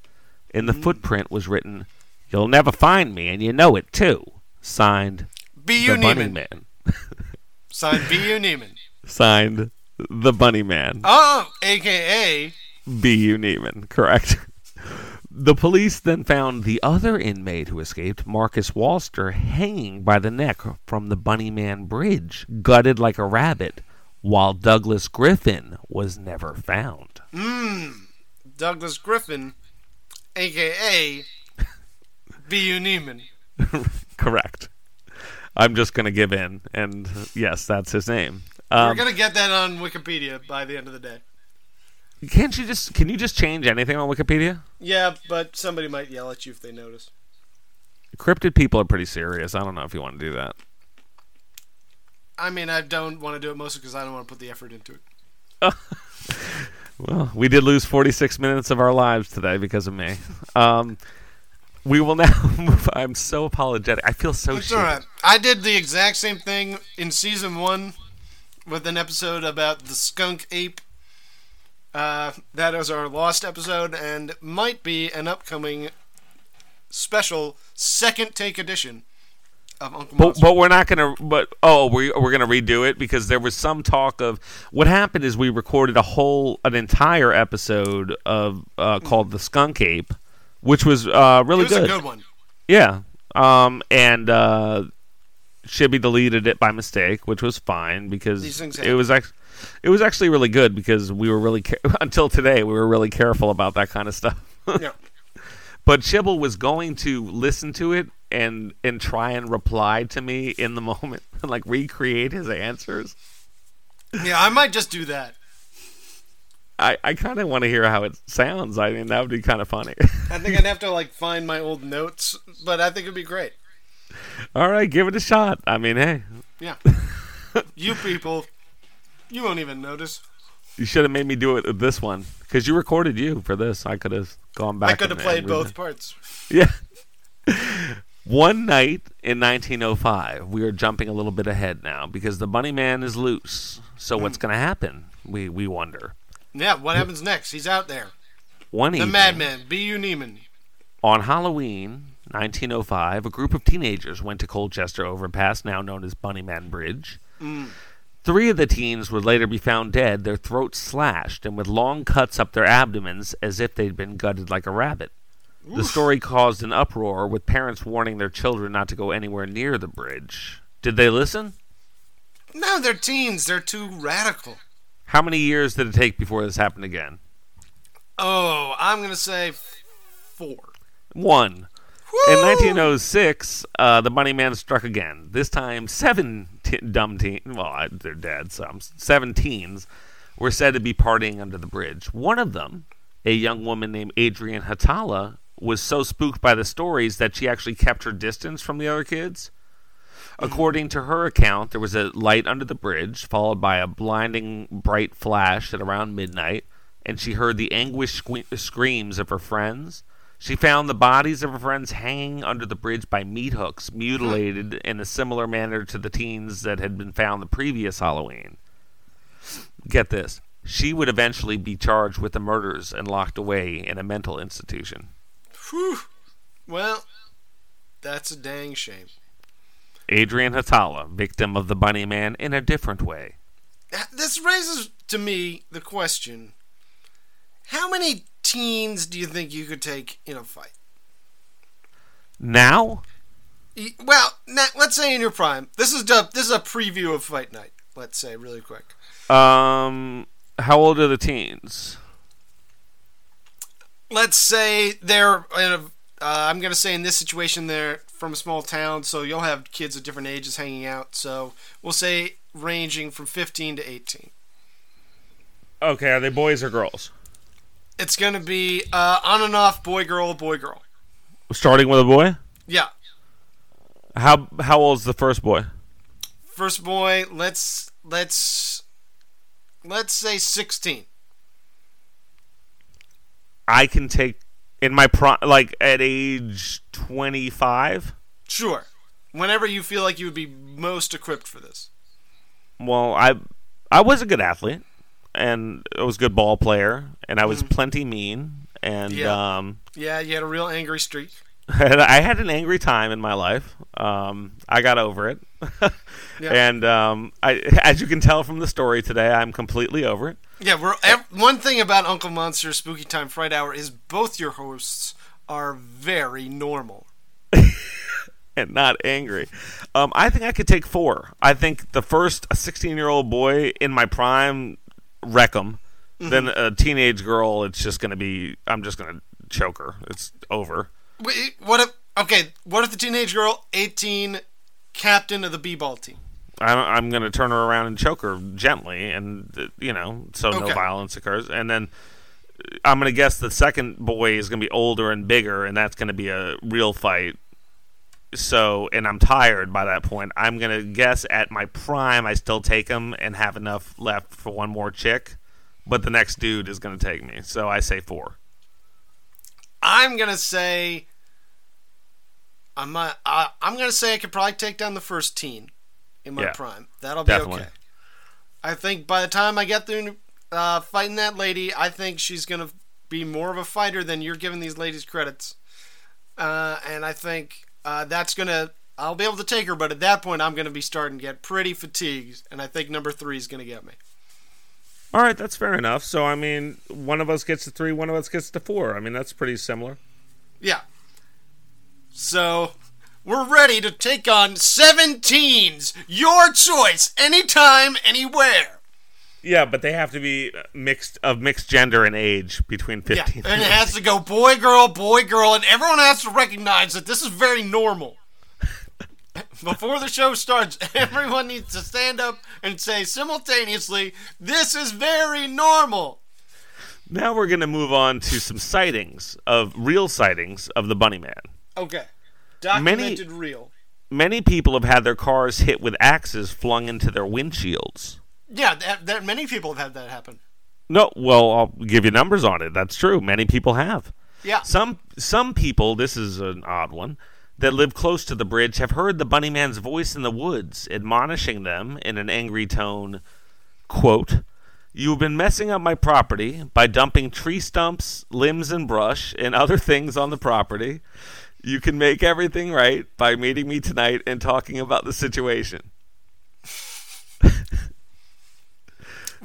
B: In the hmm. footprint was written, You'll never find me, and you know it too. Signed,
A: B.U. Neiman.
B: Man.
A: Signed B.U. Neiman.
B: Signed, The Bunny Man.
A: Oh, a.k.a.
B: B.U. Neiman, correct. The police then found the other inmate who escaped, Marcus Walster, hanging by the neck from the Bunny Man Bridge, gutted like a rabbit, while Douglas Griffin was never found. Mmm.
A: Douglas Griffin, a.k.a. B.U. Neiman.
B: Correct. I'm just going to give in, and yes, that's his name.
A: We're
B: Um,
A: going to get that on Wikipedia by the end of the day.
B: can't you just can you just change anything on Wikipedia?
A: Yeah, but somebody might yell at you if they notice.
B: Cryptid people are pretty serious. I don't know if you want to do that.
A: I mean, I don't want to do it mostly because I don't want to put the effort into it.
B: Well, we did lose 46 minutes of our lives today because of me. Um, we will now move. I'm so apologetic. I feel so
A: It's
B: shit.
A: alright. I did the exact same thing in season one with an episode about the skunk ape. Uh, that is our lost episode and might be an upcoming special second take edition of Uncle
B: But,
A: Monster.
B: but we're not gonna. But oh, we we're gonna redo it because there was some talk of what happened is we recorded a whole an entire episode of uh, called the Skunk Ape, which was uh,
A: it
B: really
A: was a good one.
B: Yeah. Um, and uh, Shibble deleted it by mistake, which was fine because it was actually it was actually really good because we were really ca- until today we were really careful about that kind of stuff.
A: yeah.
B: but Shibble was going to listen to it and and try and reply to me in the moment and like recreate his answers.
A: yeah, I might just do that.
B: I, I kind of want to hear how it sounds. I mean, that would be kind of funny.
A: I think I'd have to like find my old notes, but I think it'd be great.
B: All right, give it a shot. I mean, hey,
A: Yeah. you people, you won't even notice.
B: You should have made me do it with this one because you recorded you for this. I could have gone back.
A: I could have played both parts.
B: Yeah. One night in 1905, we are jumping a little bit ahead now because the Bunny Man is loose. So what's
A: Hmm.
B: going to happen? We we wonder.
A: Yeah, what happens next? He's out there.
B: One
A: The
B: evening,
A: madman, B.U. Neiman.
B: on Halloween 1905, a group of teenagers went to Colchester overpass, now known as Bunnyman Bridge.
A: Mm.
B: Three of the teens would later be found dead, their throats slashed, and with long cuts up their abdomens as if they'd been gutted like a rabbit. The story caused an uproar, with parents warning their children not to go anywhere near the bridge. Did they listen?
A: No, they're teens. They're too radical.
B: How many years did it take before this happened again?
A: Oh, I'm going to say four.
B: One. In 1906, uh, the Bunny Man struck again. This time, seven t- dumb teens, well, I- they're dead, so I'm- seven teens were said to be partying under the bridge. One of them, a young woman named Adrian Hatala, was so spooked by the stories that she actually kept her distance from the other kids. According to her account, there was a light under the bridge, followed by a blinding bright flash at around midnight, and she heard the anguished sque- screams of her friends. She found the bodies of her friends hanging under the bridge by meat hooks, mutilated hmm. in a similar manner to the teens that had been found the previous Halloween. Get this. She would eventually be charged with the murders and locked away in a mental institution.
A: Whew. Well, that's a dang shame.
B: Adrian Hatala, victim of the Bunny Man in a different way.
A: This raises to me the question how many teens do you think you could take in a fight?
B: Now,
A: Well, na- let's say in your prime. This is the, this is a preview of fight night. Let's say really quick.
B: um, how old are the teens?
A: Let's say they're in a. Uh, I'm gonna say in this situation they're from a small town, so you'll have kids of different ages hanging out. So we'll say ranging from 15 to 18.
B: Okay, are they boys or girls?
A: It's gonna be uh, on and off boy girl boy girl.
B: Starting with a boy.
A: Yeah,
B: How how old's the first boy?
A: first boy. Let's let's let's say 16.
B: I can take in my pro like at age twenty five.
A: Sure. Whenever you feel like you would be most equipped for this.
B: Well, I I was a good athlete, and I was a good ball player, and I was plenty mean, and
A: Yeah.
B: um,
A: Yeah, you had a real angry streak.
B: I had an angry time in my life. Um, I got over it,
A: Yeah.
B: and um, I, as you can tell from the story today, I'm completely over it.
A: Yeah, we're ev- one thing about Uncle Monster's Spooky Time Fright Hour is both your hosts are very normal.
B: and not angry. Um, I think I could take four. I think the first a 16 year old boy in my prime wreck 'em. Then a teenage girl, it's just gonna be. I'm just gonna choke her. It's over.
A: Wait, what if? Okay, what if the teenage girl, 18, captain of the b-ball team?
B: I, I'm gonna turn her around and choke her gently, and uh, you know, so no violence occurs. And then uh, I'm gonna guess the second boy is gonna be older and bigger, and that's gonna be a real fight. So, and I'm tired by that point. I'm gonna guess at my prime, I still take him and have enough left for one more chick, but the next dude is gonna take me. So I say four.
A: I'm gonna say. I'm I, I'm gonna say I could probably take down the first teen in my
B: Yeah,
A: prime. That'll be
B: definitely.
A: okay. I think by the time I get through uh, fighting that lady, I think she's gonna be more of a fighter than you're giving these ladies credits. Uh, and I think uh, that's gonna. I'll be able to take her, but at that point, I'm gonna be starting to get pretty fatigued, and I think number three is gonna get me.
B: All right, that's fair enough. So, I mean, one of us gets to three, one of us gets to four. I mean, that's pretty similar.
A: Yeah. So, we're ready to take on 17s. Your choice, anytime, anywhere.
B: Yeah, but they have to be mixed of mixed gender and age between
A: Yeah,
B: 15
A: and it has to go boy, girl, boy, girl, and everyone has to recognize that this is very normal. Before the show starts, everyone needs to stand up and say simultaneously, This is very normal.
B: Now we're going to move on to some sightings of real sightings of the Bunny Man.
A: Okay. Documented real.
B: Many people have had their cars hit with axes flung into their windshields.
A: Yeah, that, that many people have had that happen.
B: No, well, I'll give you numbers on it. That's true. Many people have.
A: Yeah.
B: Some some people, this is an odd one, that live close to the bridge have heard the bunny man's voice in the woods admonishing them in an angry tone, quote, "You have been messing up my property by dumping tree stumps, limbs and brush and other things on the property. You can make everything right by meeting me tonight and talking about the situation."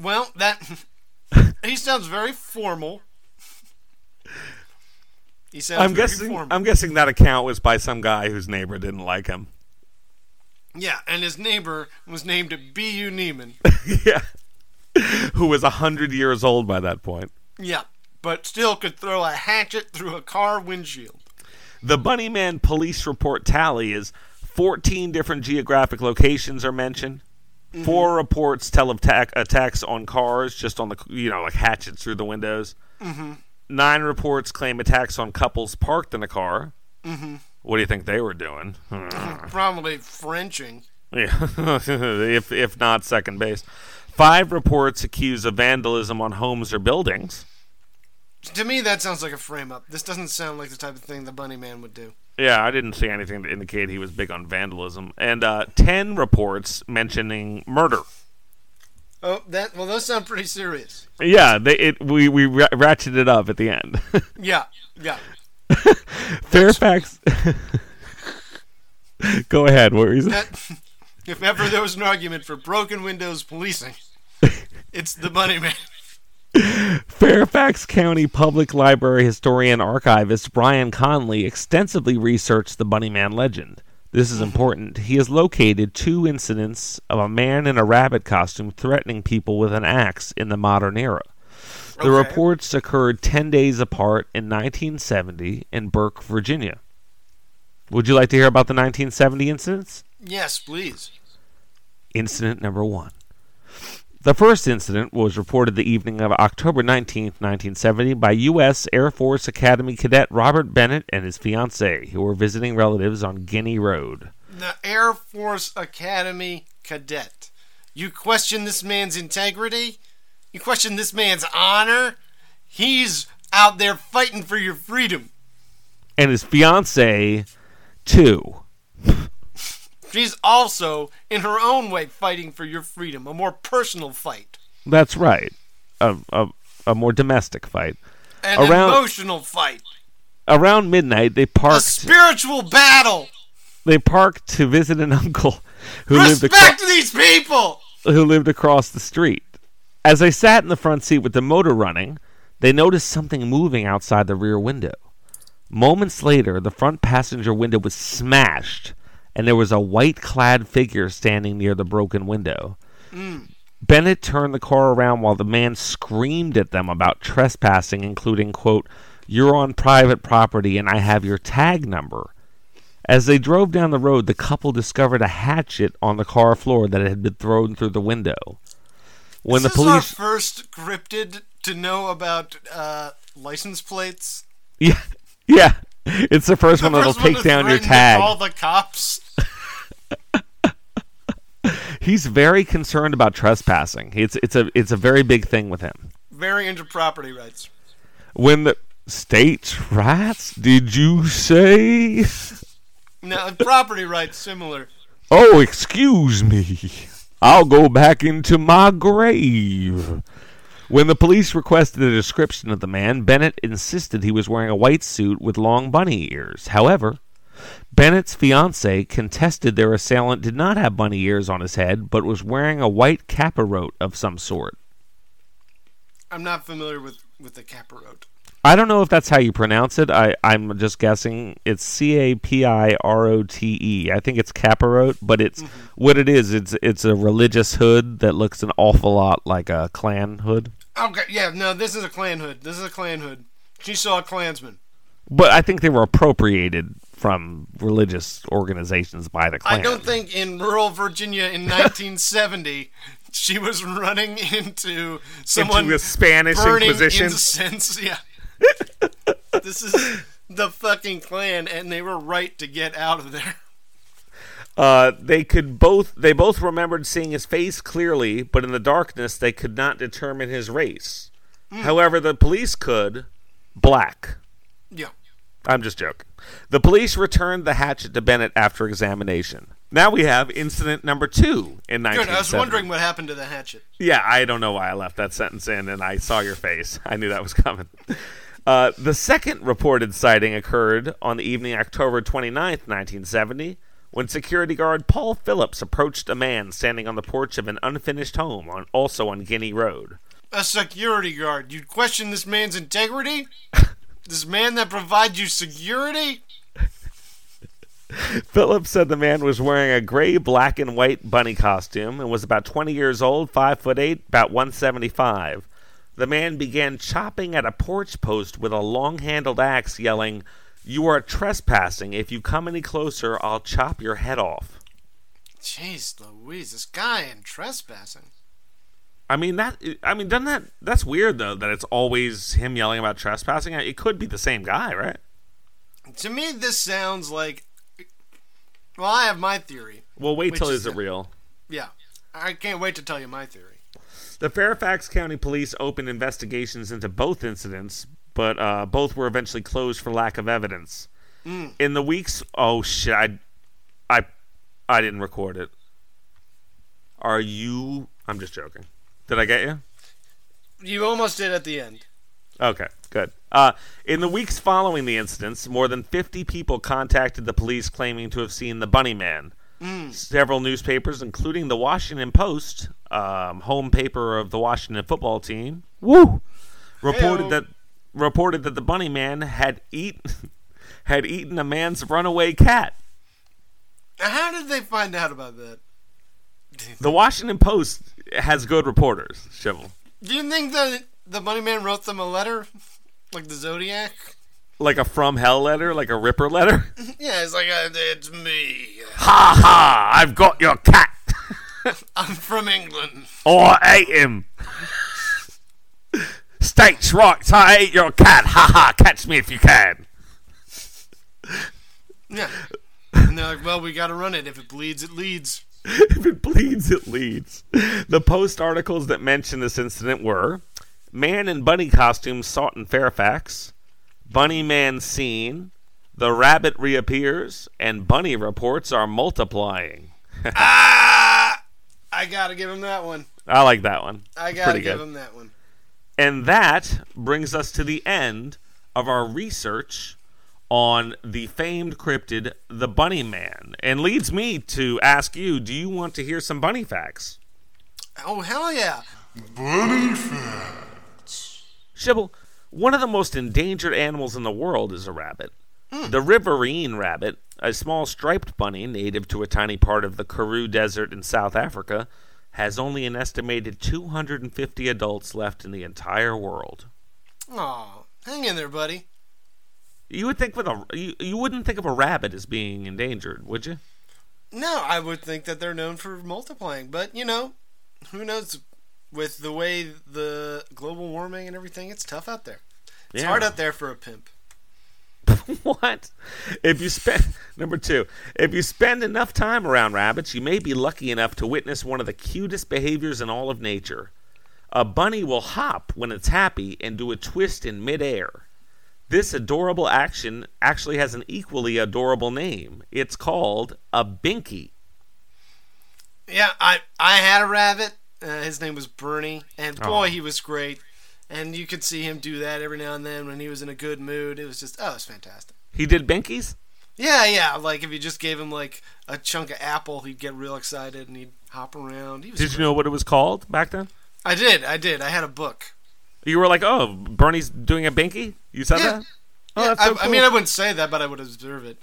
A: Well, that he sounds very formal. He sounds
B: I'm
A: very
B: guessing
A: formal.
B: I'm guessing that account was by some guy whose neighbor didn't like him.
A: yeah, and his neighbor was named B.U. Neiman.
B: yeah. Who was a hundred years old by that point.
A: yeah, but still could throw a hatchet through a car windshield.
B: The Bunnyman police report tally is 14 different geographic locations are mentioned. Four reports tell of attack, attacks on cars, just on the, you know, like hatchets through the windows. Mm-hmm. Nine reports claim attacks on couples parked in a car. Mm-hmm. What do you think they were doing? Hmm.
A: Probably Frenching.
B: Yeah, if if not second base. Five reports accuse of vandalism on homes or buildings.
A: To me, that sounds like a frame up. This doesn't sound like the type of thing the Bunny Man would do.
B: Yeah, I didn't see anything to indicate he was big on vandalism. And uh, ten reports mentioning murder.
A: Oh, that well, those sound pretty serious.
B: Yeah, they it we we ra- ratcheted it up at the end.
A: Yeah, yeah.
B: Fairfax. Go ahead. What were you saying?
A: That, if ever there was an argument for broken windows policing, it's the Bunny Man.
B: Fairfax County Public Library historian archivist Brian Conley extensively researched the Bunnyman legend. This is mm-hmm. important. He has located two incidents of a man in a rabbit costume threatening people with an axe in the modern era. The
A: Okay.
B: reports occurred 10 days apart in 1970 in Burke, Virginia. Would you like to hear about the 1970 incidents?
A: Yes, please.
B: Incident number one. The first incident was reported the evening of October 19, 1970, by U.S. Air Force Academy cadet Robert Bennett and his fiancee, who were visiting relatives on Guinea Road.
A: The Air Force Academy cadet. You question this man's integrity? You question this man's honor? He's out there fighting for your freedom.
B: And his fiancee, too.
A: She's also, in her own way, fighting for your freedom, a more personal fight,
B: That's right. A, a, a more domestic fight.
A: an
B: Around-
A: emotional fight,
B: Around midnight, they parked.
A: a spiritual battle.
B: They parked to visit an uncle who lived across.
A: Respect these people.
B: who lived across the street. As they sat in the front seat with the motor running, they noticed something moving outside the rear window. Moments later, the front passenger window was smashed, and there was a white clad figure standing near the broken window. Bennett turned the car around while the man screamed at them about trespassing, including, quote, You're on private property and I have your tag number. As they drove down the road, the couple discovered a hatchet on the car floor that had been thrown through the window. When
A: this
B: the
A: is our first cryptid to know about uh, license plates.
B: yeah, yeah, it's the first
A: The
B: one that'll
A: first
B: take down your tag.
A: All the cops.
B: He's very concerned about trespassing. It's it's a it's a very big thing with him.
A: Very into property rights.
B: When the states rats, did you say?
A: No, property rights similar.
B: Oh, excuse me. I'll go back into my grave. When the police requested a description of the man, Bennett insisted he was wearing a white suit with long bunny ears. However, Bennett's fiancee contested their assailant did not have bunny ears on his head, but was wearing a white capirote of some sort.
A: I'm not familiar with with the capirote.
B: I don't know if that's how you pronounce it. I, I'm just guessing. It's C A P I R O T E. I think it's capirote, but it's mm-hmm. what it is. It's it's a religious hood that looks an awful lot like a Klan hood.
A: Okay, yeah, no, this is a Klan hood. This is a Klan hood. She saw a Klansman.
B: But I think they were appropriated from religious organizations by the Klan.
A: I don't think in rural Virginia in 1970 she was running into someone
B: into the Spanish
A: burning
B: Inquisition.
A: incense. Yeah, this is the fucking Klan, and they were right to get out of there.
B: Uh, they could both they both remembered seeing his face clearly, but in the darkness they could not determine his race. However, the police could black.
A: Yeah.
B: I'm just joking. The police returned the hatchet to Bennett after examination. Now we have incident number two in
A: Good. I was wondering what happened to the hatchet.
B: Yeah, I don't know why I left that sentence in, and I saw your face. I knew that was coming. Uh, the second reported sighting occurred on the evening of October 29th, 1970, when security guard Paul Phillips approached a man standing on the porch of an unfinished home, on, also on Guinea Road.
A: A security guard. You'd question this man's integrity? this man that provides you security?
B: Phillips said the man was wearing a gray, black, and white bunny costume and was about 20 years old, 5 foot 8, about 175. The man began chopping at a porch post with a long handled axe, yelling, You are trespassing. If you come any closer, I'll chop your head off.
A: Jeez Louise, this guy and trespassing.
B: I mean that. I mean, doesn't that? That's weird though. That it's always him yelling about trespassing. It could be the same guy, right?
A: To me, this sounds like. Well, I have my theory.
B: Well, wait till
A: is
B: is it real?
A: Yeah. I can't wait to tell you my theory.
B: The Fairfax County Police opened investigations into both incidents, but uh, both were eventually closed for lack of evidence. In the weeks, oh shit, I, I, I didn't record it. Are you? I'm just joking. Did I get you?
A: You almost did at the end.
B: Okay, good. Uh, in the weeks following the incidents, more than 50 people contacted the police claiming to have seen the Bunny Man. Several newspapers, including the Washington Post, um, home paper of the Washington football team, woo, reported
A: Heyo.
B: that reported that the Bunny Man had eaten had eaten a man's runaway cat.
A: How did they find out about that?
B: The Washington Post has good reporters, Shibble.
A: Do you think that the bunny Man wrote them a letter? Like the Zodiac?
B: Like a from hell letter, like a ripper letter.
A: Yeah, it's like, uh, it's me.
B: ha ha! I've got your cat.
A: I'm from England.
B: Oh, I ate him. States right, I ate your cat. Ha ha, catch me if you can.
A: Yeah. And they're like, well, we gotta run it. If it bleeds, it leads.
B: if it bleeds, it leads. The post articles that mention this incident were Man in bunny costume sought in Fairfax, Bunny Man seen, The rabbit reappears, and bunny reports are multiplying.
A: Ah! I gotta give him that one.
B: I like that one.
A: I gotta give
B: good.
A: him that one.
B: And that brings us to the end of our research on the famed cryptid, the Bunny Man, and leads me to ask you: Do you want to hear some bunny facts?
A: Oh, hell yeah. Bunny facts!
B: Shibble, one of the most endangered animals in the world is a rabbit. Hmm. The riverine rabbit, a small striped bunny native to a tiny part of the Karoo Desert in South Africa, has only an estimated 250 adults left in the entire world.
A: Aw, hang in there, buddy.
B: You would think with a you, you wouldn't think of a rabbit as being endangered, would you?
A: No, I would think that they're known for multiplying, but you know, who knows? With the way the global warming and everything, it's tough out there. It's
B: Yeah.
A: hard out there for a pimp.
B: what? If you spend number two, if you spend enough time around rabbits, you may be lucky enough to witness one of the cutest behaviors in all of nature. A bunny will hop when it's happy and do a twist in midair. This adorable action actually has an equally adorable name. It's called a binky.
A: Yeah, I I had a rabbit. Uh, his name was Bernie, and boy,
B: Aw.
A: he was great. And you could see him do that every now and then when he was in a good mood. It was just oh, it was fantastic.
B: He did binkies?
A: Yeah, yeah. Like if you just gave him like a chunk of apple, he'd get real excited and he'd hop around. He was
B: Did you know what it was called back then?
A: I did. I did. I had a book.
B: You were like, oh, Bernie's doing a binky? You said
A: Yeah.
B: that? Oh,
A: Yeah,
B: that's so
A: I, I mean, I wouldn't say that, but I would observe it.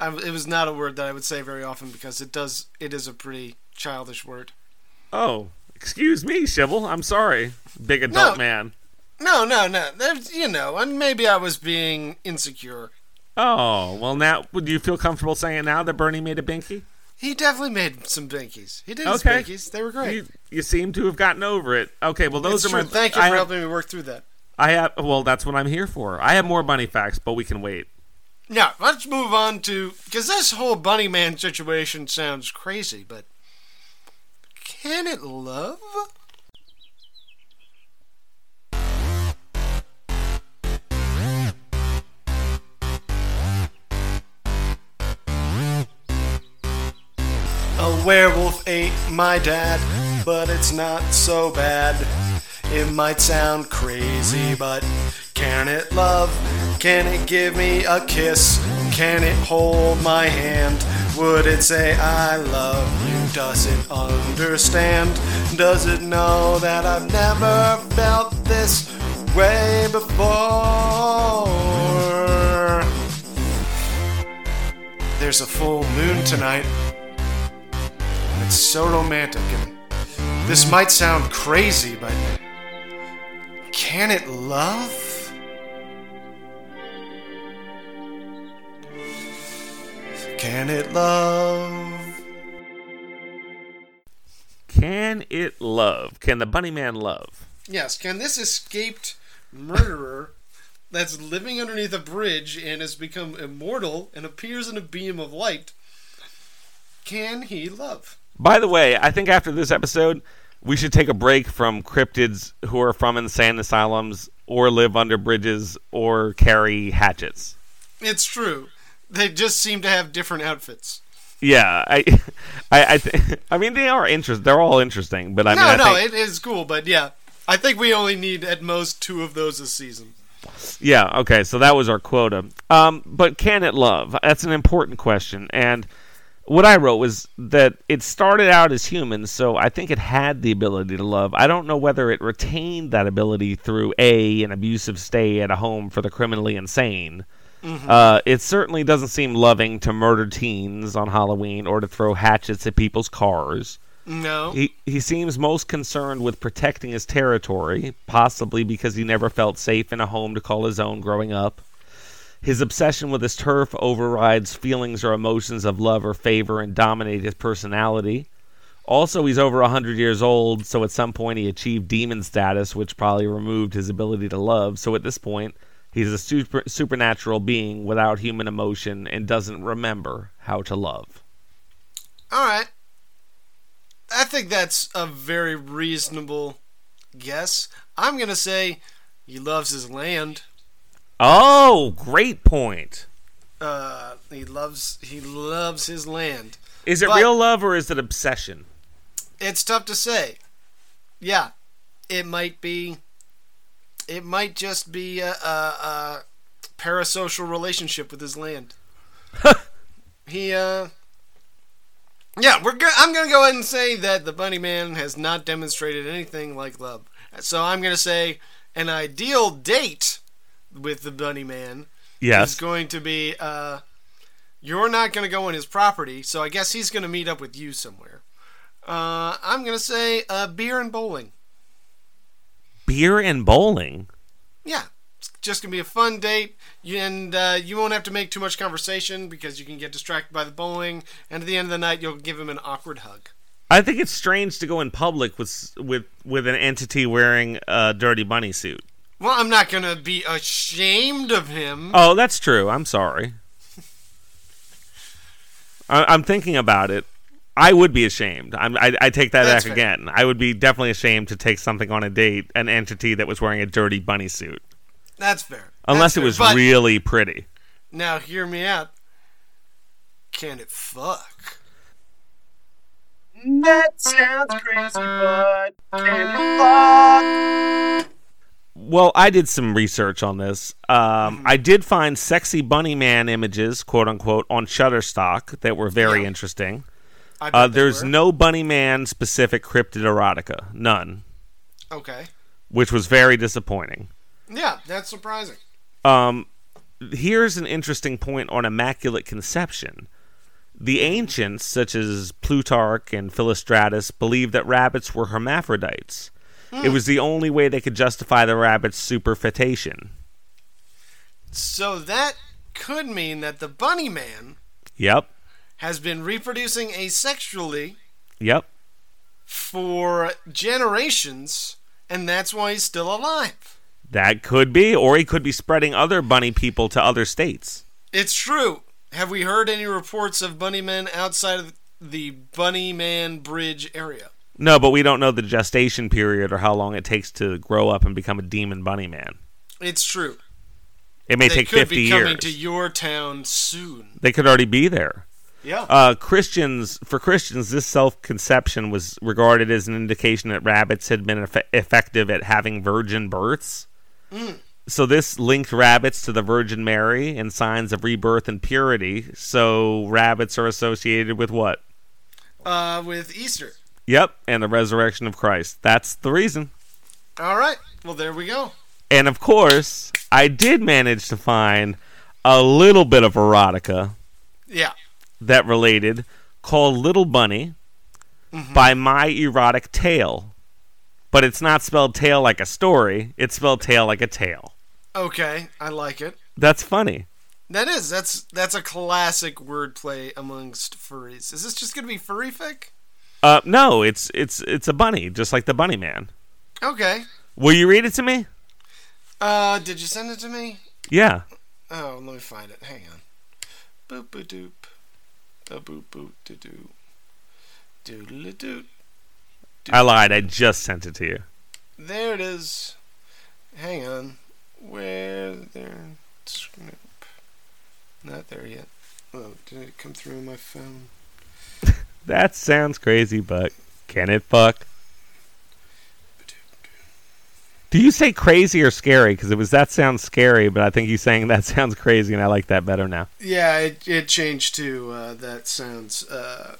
A: I, it was not a word that I would say very often because it does. It is a pretty childish word.
B: Oh, excuse me, Shibble. I'm sorry, big adult
A: No.
B: man.
A: No, no, no. There's, you know, and maybe I was being insecure.
B: Oh, well, now, would you feel comfortable saying now that Bernie made a binky?
A: He definitely made some binkies. He did his binkies. They were great.
B: You, you seem to have gotten over it. Okay, well, those
A: It's
B: are
A: true.
B: my.
A: Thank you
B: I
A: for
B: have,
A: helping me work through that.
B: I have. Well, that's what I'm here for. I have more bunny facts, but we can wait.
A: Now, let's move on to because this whole bunny man situation sounds crazy, but can it love? A werewolf ate my dad, but it's not so bad. It might sound crazy, but can it love? Can it give me a kiss? Can it hold my hand? Would it say I love you? Does it understand? Does it know that I've never felt this way before? There's a full moon tonight. It's so romantic and this might sound crazy, but can it love? Can it love?
B: Can it love? Can the bunny man love?
A: Yes, can this escaped murderer that's living underneath a bridge and has become immortal and appears in a beam of light, can he love?
B: By the way, I think after this episode, we should take a break from cryptids who are from insane asylums or live under bridges or carry hatchets.
A: It's true. They just seem to have different outfits.
B: Yeah, I, I, I, th- I mean, they are interest. They're all interesting, but I mean,
A: no,
B: I
A: no,
B: think,
A: it is cool, but yeah. I think we only need at most two of those a season.
B: yeah, okay. So that was our quota. Um, but can it love? That's an important question. And what I wrote was that it started out as human, so I think it had the ability to love. I don't know whether it retained that ability through a an abusive stay at a home for the criminally insane. Uh, it certainly doesn't seem loving to murder teens on Halloween or to throw hatchets at people's cars.
A: No.
B: He he seems most concerned with protecting his territory, possibly because he never felt safe in a home to call his own growing up. His obsession with his turf overrides feelings or emotions of love or favor and dominate his personality. Also, he's over a 100 years old, so at some point he achieved demon status, which probably removed his ability to love. So at this point, he's a super, supernatural being without human emotion and doesn't remember how to love.
A: All right. I think that's a very reasonable guess. I'm going to say he loves his land.
B: Oh, great point.
A: Uh, he loves he loves his land.
B: Is it
A: But-
B: real love or is it obsession?
A: It's tough to say. Yeah, it might be. It might just be a, a, a parasocial relationship with his land. he uh. Yeah, we're go- I'm gonna go ahead and say that the Bunny Man has not demonstrated anything like love. So I'm gonna say an ideal date with the Bunny Man is
B: Yes.
A: going to be uh, you're not going to go on his property, so I guess he's going to meet up with you somewhere. Uh, I'm going to say uh, beer and bowling.
B: Beer and bowling.
A: Yeah, it's just going to be a fun date, and uh, you won't have to make too much conversation because you can get distracted by the bowling, and at the end of the night, you'll give him an awkward hug.
B: I think it's strange to go in public with with with an entity wearing a dirty bunny suit.
A: Well, I'm not going to be ashamed of him.
B: Oh, that's true. I'm sorry. I, I'm thinking about it. I would be ashamed. I'm, I, I take that
A: That's
B: back
A: fair.
B: again. I would be definitely ashamed to take something on a date, an entity that was wearing a dirty bunny suit,
A: That's fair.
B: unless
A: That's
B: it
A: fair.
B: was
A: But
B: really pretty.
A: Now, hear me out. Can it fuck? That sounds crazy, but can it fuck?
B: Well, I did some research on this. Um, I did find sexy bunny man images, quote unquote, on Shutterstock that were very
A: Yeah.
B: interesting. Uh, there's
A: were.
B: no bunny man specific cryptid erotica, none,
A: Okay.
B: which was very disappointing.
A: Yeah, that's surprising.
B: Um, here's an interesting point on immaculate conception. The ancients, such as Plutarch and Philostratus, believed that rabbits were hermaphrodites. It was the only way they could justify the rabbit's superfetation.
A: So that could mean that the bunny man
B: Yep,
A: has been reproducing asexually
B: yep.
A: for generations, and that's why he's still alive.
B: That could be, or he could be spreading other bunny people to other states.
A: It's true. Have we heard any reports of bunny men outside of the Bunny Man Bridge area?
B: No, but we don't know the gestation period or how long it takes to grow up and become a demon bunny man.
A: It's true.
B: It may
A: they
B: take
A: could
B: 50
A: be coming
B: years.
A: to your town soon.
B: They could already be there.
A: Yeah.
B: Uh, Christians, for Christians, this self-conception was regarded as an indication that rabbits had been eff- effective at having virgin births. So this linked rabbits to the Virgin Mary and signs of rebirth and purity. So rabbits are associated with what?
A: Uh, with Easter.
B: Yep, and the resurrection of Christ. That's the reason.
A: All right. Well, there we go.
B: And of course, I did manage to find a little bit of erotica
A: Yeah.
B: That related called Little Bunny by My Erotic Tale. But it's not spelled tale like a story, it's spelled tale like a tale.
A: Okay. I like it.
B: That's funny.
A: That is. That's that's a classic wordplay amongst furries. Is this just gonna be furry fic?
B: Uh no, it's it's it's a bunny, just like the bunny man.
A: Okay.
B: Will you read it to me?
A: Uh, did you send it to me?
B: Yeah.
A: Oh, let me find it. Hang on. Boop boop doop. A boop boop doo doo. Doodle doot.
B: I lied, I just sent it to you.
A: There it is. Hang on. Where there? Snoop. Not there yet. Oh, did it come through my phone?
B: That sounds crazy, but can it fuck? Do you say crazy or scary? Because it was that sounds scary, but I think you saying that sounds crazy, and I like that better now.
A: Yeah, it, it changed to uh, that sounds. Uh,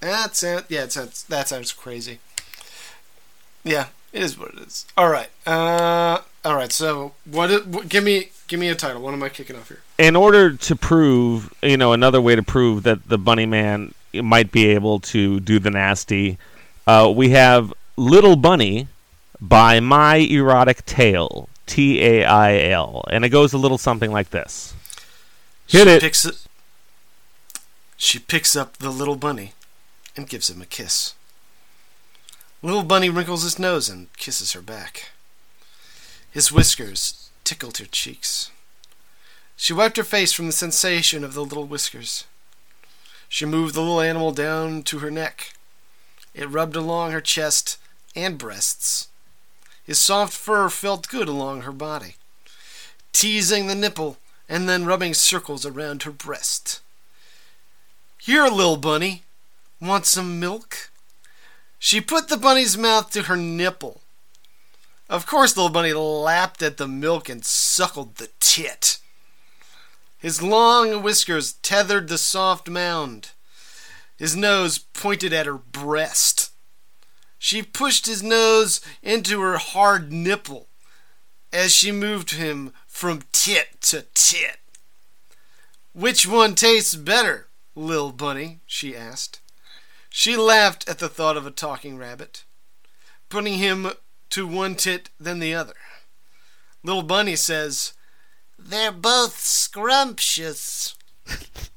A: that sound, yeah, it sounds, that sounds crazy. Yeah, it is what it is. All right, uh, all right. So, what, what? Give me, give me a title. What am I kicking off here?
B: in order to prove, you know, another way to prove that the Bunny Man might be able to do the nasty, uh, we have Little Bunny by My Erotic Tale, T A I L, and it goes a little something like this. Hit
A: she
B: it.
A: Picks it. She picks up the little bunny and gives him a kiss. Little bunny wrinkles his nose and kisses her back. His whiskers tickled her cheeks. She wiped her face from the sensation of the little whiskers. She moved the little animal down to her neck. It rubbed along her chest and breasts. His soft fur felt good along her body, teasing the nipple and then rubbing circles around her breast. Here, little bunny, want some milk? She put the bunny's mouth to her nipple. Of course, little bunny lapped at the milk and suckled the tit. His long whiskers tethered the soft mound. His nose pointed at her breast. She pushed his nose into her hard nipple as she moved him from tit to tit. Which one tastes better, Lil Bunny? she asked. She laughed at the thought of a talking rabbit, putting him to one tit then the other. Lil Bunny says, They're both scrumptious.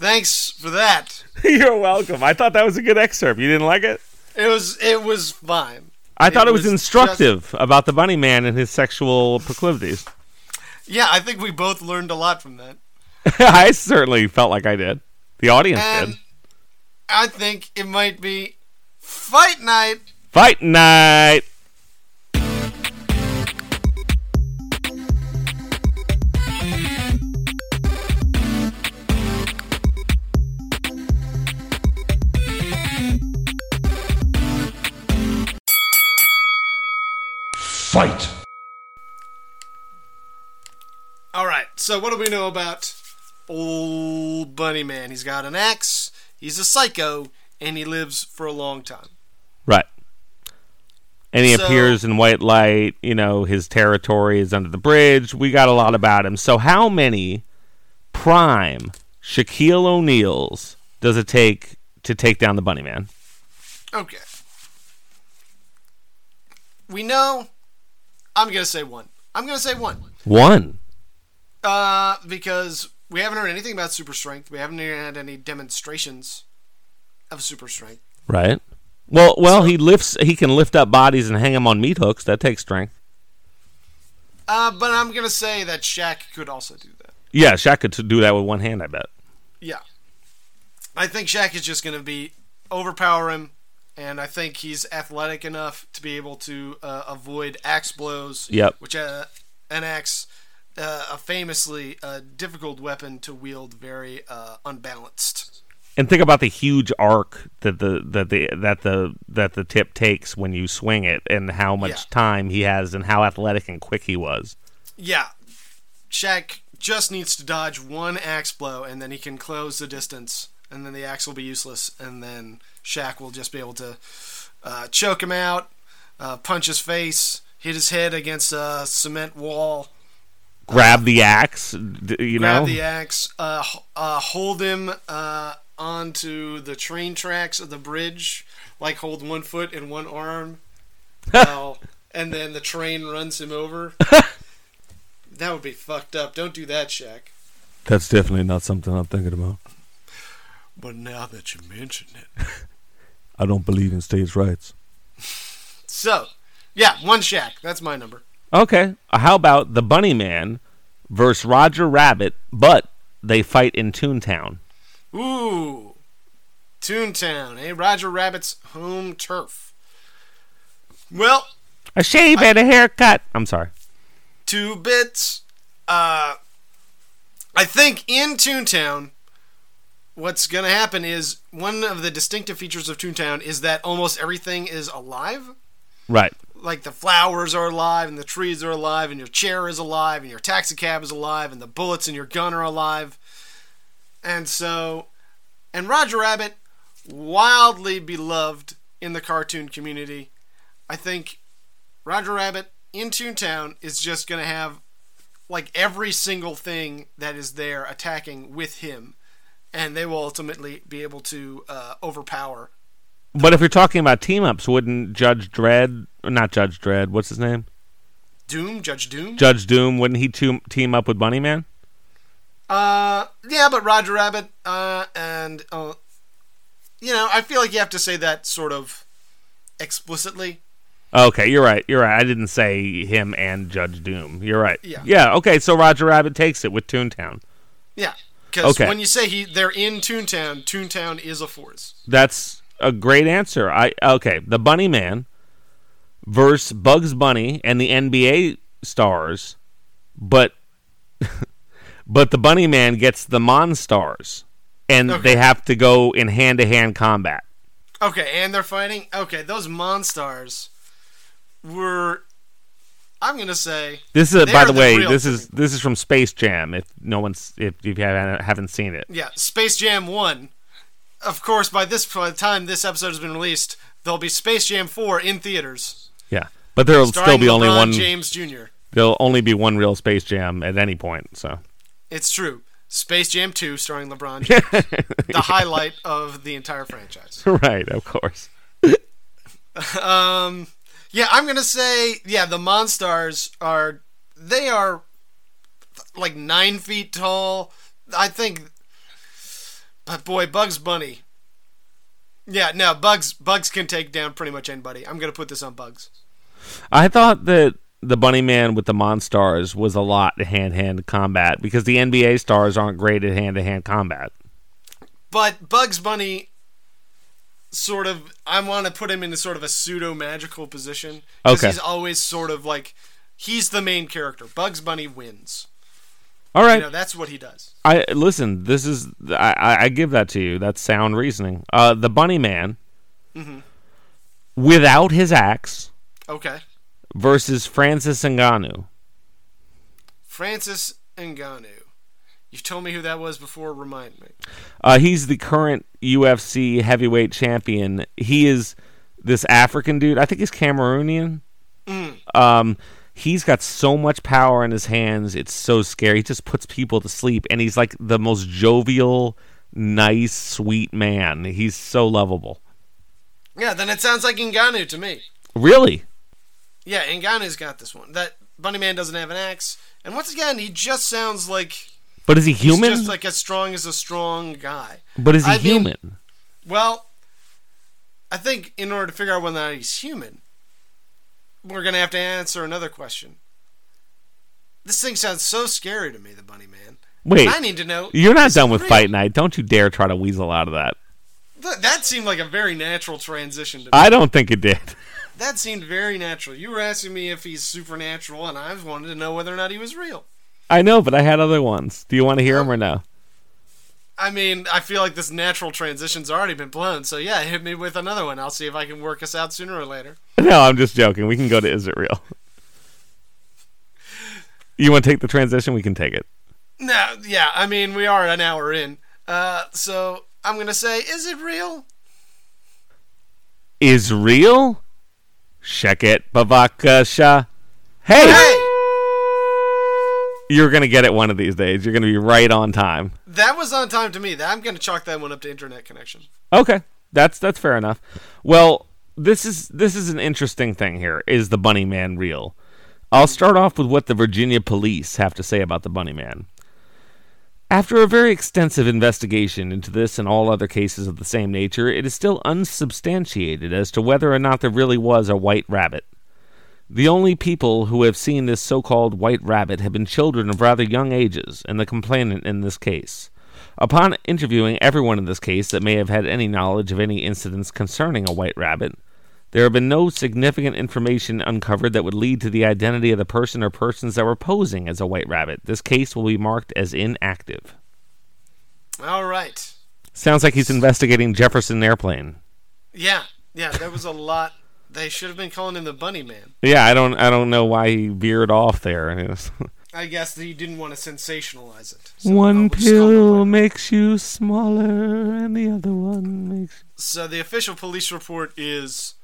A: Thanks for that.
B: You're welcome. I thought that was a good excerpt. You didn't like it?
A: It was it was fine.
B: I thought it was,
A: was
B: instructive about the bunny man and his sexual proclivities.
A: Yeah, I think we both learned a lot from that.
B: I certainly felt like I did. The audience
A: And
B: did.
A: I think it might be fight night.
B: Fight night.
C: Fight!
A: All right. So what do we know about old Bunny Man? He's got an axe. He's a psycho, and he lives for a long time.
B: Right. And he
A: So-
B: appears in white light. You know, his territory is under the bridge. We got a lot about him. So, how many prime Shaquille O'Neals does it take to take down the Bunny Man?
A: Okay. We know. I'm gonna say one. I'm gonna say one.
B: One.
A: Uh, because we haven't heard anything about super strength. We haven't even had any demonstrations of super strength.
B: Right. Well, well, he lifts. He can lift up bodies and hang them on meat hooks. That takes strength.
A: Uh, but I'm gonna say that Shaq could also do that.
B: Yeah, Shaq could do that with one hand. I bet.
A: Yeah. I think Shaq is just gonna be overpower him, and I think he's athletic enough to be able to uh, avoid axe blows.
B: Yep.
A: Which uh, an axe, uh, a famously uh, difficult weapon to wield, very uh, unbalanced.
B: And think about the huge arc that the that the that the that the tip takes when you swing it, and how much
A: Yeah.
B: time he has, and how athletic and quick he was.
A: Yeah, Shaq just needs to dodge one axe blow, and then he can close the distance, and then the axe will be useless, and then Shaq will just be able to uh, choke him out, uh, punch his face, hit his head against a cement wall,
B: Grab the axe, d- you
A: grab
B: know.
A: the axe, uh, uh, hold him uh, onto the train tracks of the bridge, like hold one foot and one arm, while- and then the train runs him over. that would be fucked up. Don't do that, Shaq.
B: That's definitely not something I'm thinking about.
A: But now that you mention it.
B: I don't believe in states' rights.
A: So, yeah, one Shaq. That's my number.
B: Okay, how about the Bunny Man versus Roger Rabbit, but they fight in Toontown?
A: Ooh. Toontown, eh? Roger Rabbit's home turf. Well,
B: A shave and a haircut. I'm sorry.
A: two bits. Uh, I think in Toontown, what's going to happen is one of the distinctive features of Toontown is that almost everything is alive.
B: Right.
A: Like the flowers are alive, and the trees are alive, and your chair is alive, and your taxi cab is alive, and the bullets in your gun are alive. And so, and Roger Rabbit, wildly beloved in the cartoon community. I think Roger Rabbit in Toontown is just going to have like every single thing that is there attacking with him, and they will ultimately be able to uh, overpower.
B: But if you're talking about team ups, wouldn't Judge Dredd, not Judge Dredd, what's his name?
A: Doom, Judge Doom.
B: Judge Doom, wouldn't he to- team up with Bunny Man?
A: Uh, yeah, but Roger Rabbit, uh, and uh, you know, I feel like you have to say that sort of explicitly.
B: Okay, you're right. You're right. I didn't say him and Judge Doom. You're right.
A: Yeah.
B: Yeah. Okay. So Roger Rabbit takes it with Toontown.
A: Yeah, because
B: Okay.
A: when you say he they're in Toontown, Toontown is a force.
B: That's a great answer. I okay. The Bunny Man versus Bugs Bunny and the NBA stars, but but the Bunny Man gets the Monstars, and
A: Okay.
B: they have to go in hand to hand combat.
A: Okay, and they're fighting. Okay, those Monstars were. I'm gonna say
B: This is,
A: They
B: by the
A: the
B: way, this is this is from Space Jam. If no one's if you haven't seen it,
A: Yeah, Space Jam 1. Of course, by this by the time this episode has been released, there'll be Space Jam 4 in theaters.
B: yeah. But there'll still be only one.
A: James Jr.
B: There'll only be one real Space Jam at any point. So
A: It's true. Space Jam 2 starring LeBron James. the highlight of the entire franchise.
B: right, of course.
A: Um yeah, I'm going to say yeah, the Monstars are they are like 9 feet tall. I think but boy, Bugs Bunny. Yeah, no, Bugs Bugs can take down pretty much anybody. I'm going to put this on Bugs.
B: I thought that the Bunny Man with the Monstars was a lot hand to hand combat because the NBA stars aren't great at hand to hand combat.
A: But Bugs Bunny sort of I want to put him in a sort of a pseudo magical position because
B: Okay.
A: he's always sort of like he's the main character. Bugs Bunny wins.
B: All right,
A: You know, that's what he does.
B: I listen. This is I, I, give that to you. That's sound reasoning. Uh, the Bunny Man,
A: Mm-hmm.
B: without his axe,
A: Okay.
B: versus Francis Ngannou.
A: Francis Ngannou. You've told me who that was before. Remind me.
B: Uh, he's the current UFC heavyweight champion. He is this African dude. I think he's Cameroonian. Um, he's got so much power in his hands. It's so scary. He just puts people to sleep, and he's like the most jovial, nice, sweet man. He's so lovable.
A: Yeah, then it sounds like Ngannou to me.
B: Really?
A: Yeah, Ngannou's got this one. That Bunny Man doesn't have an axe, and once again, he just sounds like
B: But is he
A: he's
B: human?
A: just like as strong as a strong guy.
B: but is he
A: I mean-
B: human?
A: Well, I think in order to figure out whether or not he's human, we're gonna have to answer another question. This thing sounds so scary to me, the Bunny Man.
B: Wait,
A: I need to know.
B: you're not done with
A: real?
B: Fight Night. Don't you dare try to weasel out of that.
A: Th- that seemed like a very natural transition to me.
B: I don't think it did.
A: That seemed very natural. You were asking me if he's supernatural, and I wanted to know whether or not he was real.
B: I know, but I had other ones. Do you want to hear them or no?
A: I mean, I feel like this natural transition's already been blown, so yeah, hit me with another one. I'll see if I can work us out sooner or later.
B: No, I'm just joking. We can go to Is It Real? You want to take the transition? We can take it.
A: No, yeah, I mean, we are an hour in. Uh, so I'm gonna say, is it real?
B: Is real? Check it, Bavakasha. Hey,
A: Hey!
B: You're gonna get it one of these days. You're gonna be right on time.
A: That was on time to me. That I'm gonna chalk that one up to internet connection.
B: Okay, that's that's fair enough. Well, this is this is an interesting thing here. Is the Bunny Man real? I'll start off with what the Virginia police have to say about the Bunny Man. After a very extensive investigation into this and all other cases of the same nature, it is still unsubstantiated as to whether or not there really was a white rabbit. The only people who have seen this so called white rabbit have been children of rather young ages, and the complainant in this case. Upon interviewing everyone in this case that may have had any knowledge of any incidents concerning a white rabbit, there have been no significant information uncovered that would lead to the identity of the person or persons that were posing as a white rabbit. This case will be marked as inactive.
A: All right.
B: Sounds like he's investigating Jefferson Airplane.
A: Yeah, yeah, there was a lot. They should have been calling him the Bunny Man.
B: Yeah, I don't, I don't know why he veered off there.
A: I guess that he didn't want to sensationalize it. So,
B: one
A: we'll just call him the
B: pill makes you smaller, and the other one makes.
A: So the official police report is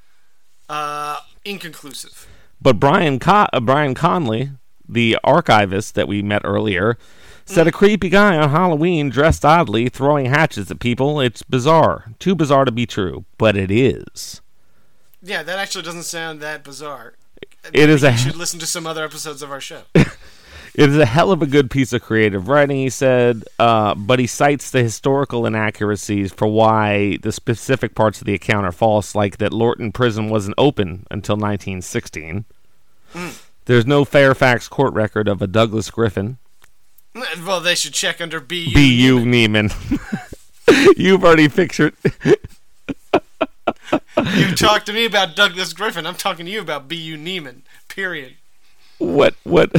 A: uh, inconclusive.
B: But Brian Co- uh, Brian Conley, the archivist that we met earlier, said a creepy guy on Halloween dressed oddly, throwing hatchets at people. It's bizarre, too bizarre to be true, but it is.
A: Yeah, that actually doesn't sound that bizarre.
B: It is a
A: You should listen to some other episodes of our show.
B: It is a hell of a good piece of creative writing, he said, uh, but he cites the historical inaccuracies for why the specific parts of the account are false, like that Lorton Prison wasn't open until 1916. There's no Fairfax court record of a Douglas Griffin.
A: well, they should check under BU.
B: B.U. Neiman. You've already fixed pictured.
A: You talk to me about Douglas Griffin. I'm talking to you about B.U. Neiman. Period.
B: what what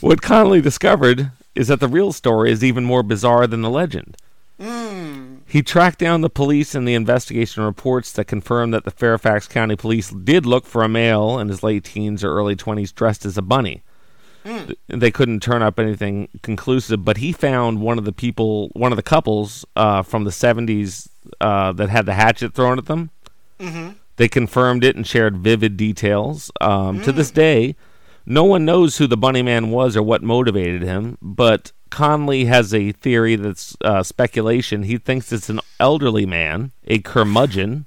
B: what Conley discovered is that the real story is even more bizarre than the legend. He tracked down the police and the investigation reports that confirmed that the Fairfax County Police did look for a male in his late teens or early 20s dressed as a bunny. Th- They couldn't turn up anything conclusive, but he found one of the people, one of the couples uh, from the 70s uh, that had the hatchet thrown at them. They confirmed it and shared vivid details. Um, To this day, no one knows who the Bunny Man was or what motivated him, but Conley has a theory that's uh, speculation. He thinks it's an elderly man, a curmudgeon,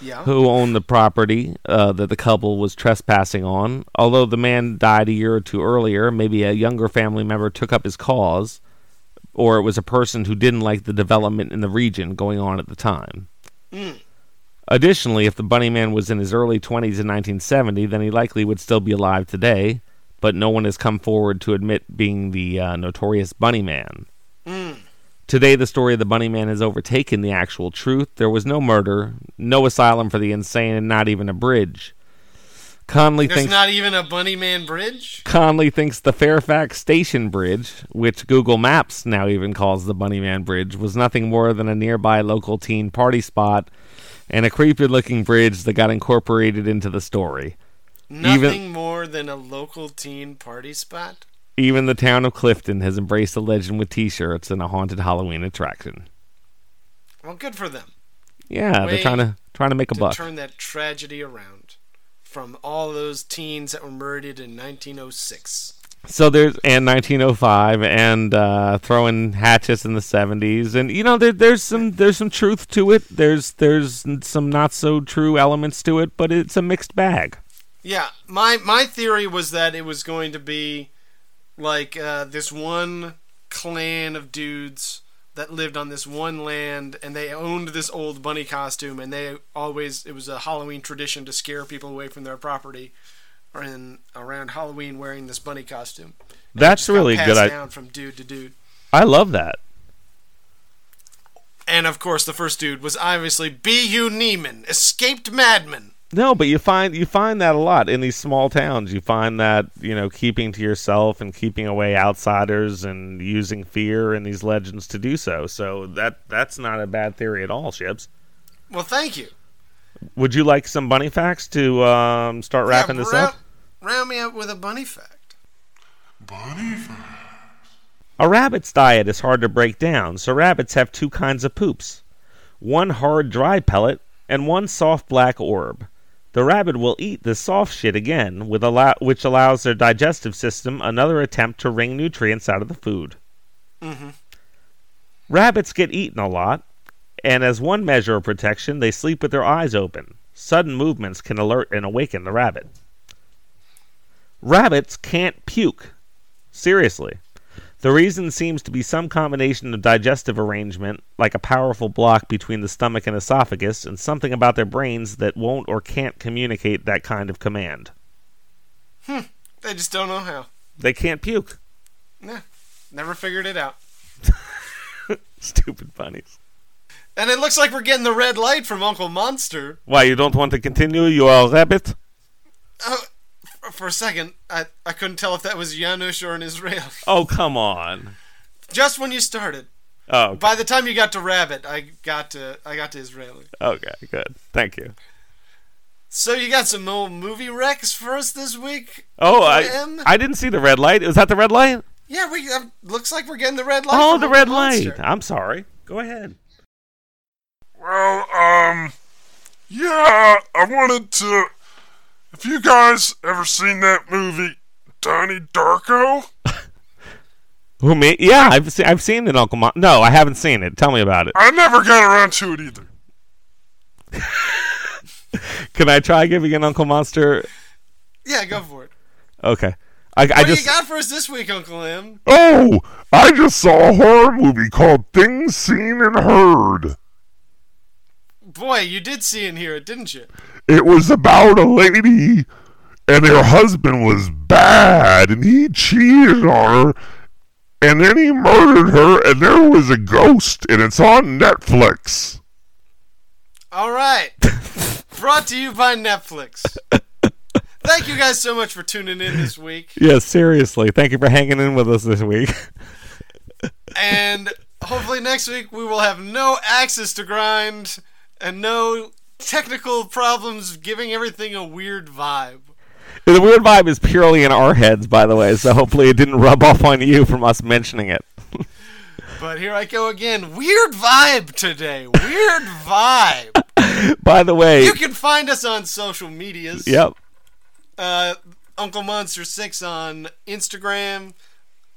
A: Yeah.
B: who owned the property uh, that the couple was trespassing on. Although the man died a year or two earlier, maybe a younger family member took up his cause, or it was a person who didn't like the development in the region going on at the time. Additionally, if the Bunny Man was in his early 20s in 1970, then he likely would still be alive today, but no one has come forward to admit being the uh, notorious Bunny Man. Today, the story of the Bunny Man has overtaken the actual truth. There was no murder, no asylum for the insane, and not even a bridge. Conley
A: There's
B: thinks
A: not even a Bunny Man bridge?
B: Conley thinks the Fairfax Station Bridge, which Google Maps now even calls the Bunnyman Bridge, was nothing more than a nearby local teen party spot and a creepy looking bridge that got incorporated into the story.
A: Nothing more than a local teen party spot.
B: Even the town of Clifton has embraced the legend with T-shirts and a haunted Halloween attraction.
A: Well, good for them.
B: Yeah,
A: Way
B: they're trying to trying to make a
A: to
B: buck.
A: turn that tragedy around from all those teens that were murdered in 1906.
B: So there's and 1905 and uh, throwing hatchets in the 70s and you know there, there's some there's some truth to it. There's there's some not so true elements to it, but it's a mixed bag.
A: Yeah, my my theory was that it was going to be like uh, this one clan of dudes that lived on this one land, and they owned this old bunny costume, and they always it was a Halloween tradition to scare people away from their property, in around Halloween wearing this bunny costume. And
B: That's really good. I,
A: down from dude to dude.
B: I love that.
A: And of course, the first dude was obviously B.U. Neiman, escaped madman.
B: No, but you find you find that a lot in these small towns. You find that you know keeping to yourself and keeping away outsiders and using fear and these legends to do so. So that that's not a bad theory at all, Shibs.
A: Well, thank you.
B: Would you like some bunny facts to um, start wrapping
A: Yeah,
B: this up?
A: Round me up with a bunny fact. Bunny fact.
B: A rabbit's diet is hard to break down, so rabbits have two kinds of poops one hard, dry pellet, and one soft black orb. The rabbit will eat the soft shit again, with allow- which allows their digestive system another attempt to wring nutrients out of the food.
A: Mm-hmm.
B: Rabbits get eaten a lot, and as one measure of protection, they sleep with their eyes open. Sudden movements can alert and awaken the rabbit. Rabbits can't puke. Seriously. The reason seems to be some combination of digestive arrangement, like a powerful block between the stomach and esophagus, and something about their brains that won't or can't communicate that kind of command. Hmm.
A: They just don't know how.
B: They can't puke.
A: Nah, never figured it out.
B: Stupid bunnies.
A: And it looks like we're getting the red light from Uncle Monster.
B: Why, you don't want to continue your rabbit?
A: Oh, for a second, I, I couldn't tell if that was Janusz or an Israel.
B: Oh, come on.
A: Just when you started.
B: Oh,
A: By the time you got to Rabbit, I got to I got to Israeli.
B: okay, good. Thank you.
A: So you got some old movie wrecks for us this week?
B: Oh, I, I didn't see the red light. Is that the red light?
A: Yeah, we uh, looks like we're getting the red light.
B: Oh,
A: from
B: the
A: Uncle
B: red light. I'm sorry. Go ahead.
C: Well, um, yeah, I wanted to. Have you guys ever seen that movie, Donnie Darko?
B: Who me? Yeah, I've seen. I've seen it, Uncle Mon. No, I haven't seen it. Tell me about it.
C: I never got around to it either.
B: Can I try giving an Uncle Monster?
A: Yeah, go for it.
B: Okay. I, I
A: What do
B: just.
A: you got for us this week, Uncle M?
C: Oh, I just saw a horror movie called Things Seen and Heard.
A: Boy, you did see and hear it, didn't you?
C: It was about a lady, and her husband was bad, and he cheated on her, and then he murdered her, and there was a ghost, and it's on Netflix.
A: All right. Brought to you by Netflix. Thank you guys so much for tuning in this week.
B: yeah, seriously. Thank you for hanging in with us this week.
A: And hopefully next week we will have no axes to grind and no technical problems giving everything a weird vibe.
B: the weird vibe is purely in our heads, by the way. So hopefully it didn't rub off on you from us mentioning it.
A: But here I go again. Weird vibe today. Weird vibe.
B: by the way.
A: You can find us on social medias.
B: Yep.
A: uh, Uncle Monster Six on Instagram,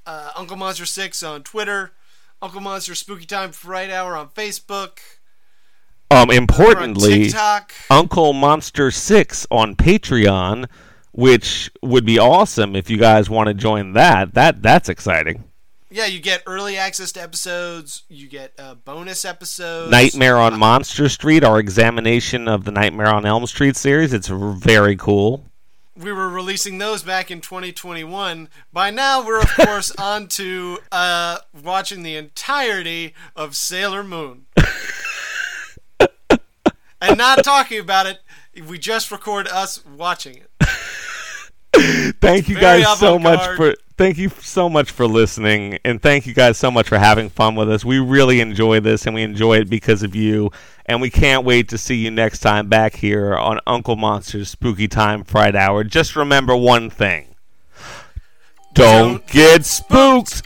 A: uh, Uncle Monster Six on Twitter, Uncle Monster Spooky Time Fright Hour on Facebook,
B: Um. Importantly. Uncle Monster 6 on Patreon, which would be awesome if you guys want to join that. That that's exciting.
A: Yeah, you get early access to episodes. You get uh, bonus episodes.
B: Nightmare on Monster Street, our examination of the Nightmare on Elm Street series. It's very cool.
A: We were releasing those back in 2021. By now, we're of course on to uh, watching the entirety of Sailor Moon, and not talking about it. We just record us watching it.
B: Thank you guys so much for thank you so much for listening, and thank you guys so much for having fun with us. We really enjoy this, and we enjoy it because of you. And we can't wait to see you next time back here on Uncle Monster's Spooky Time Fright Hour. Just remember one thing. Don't get spooked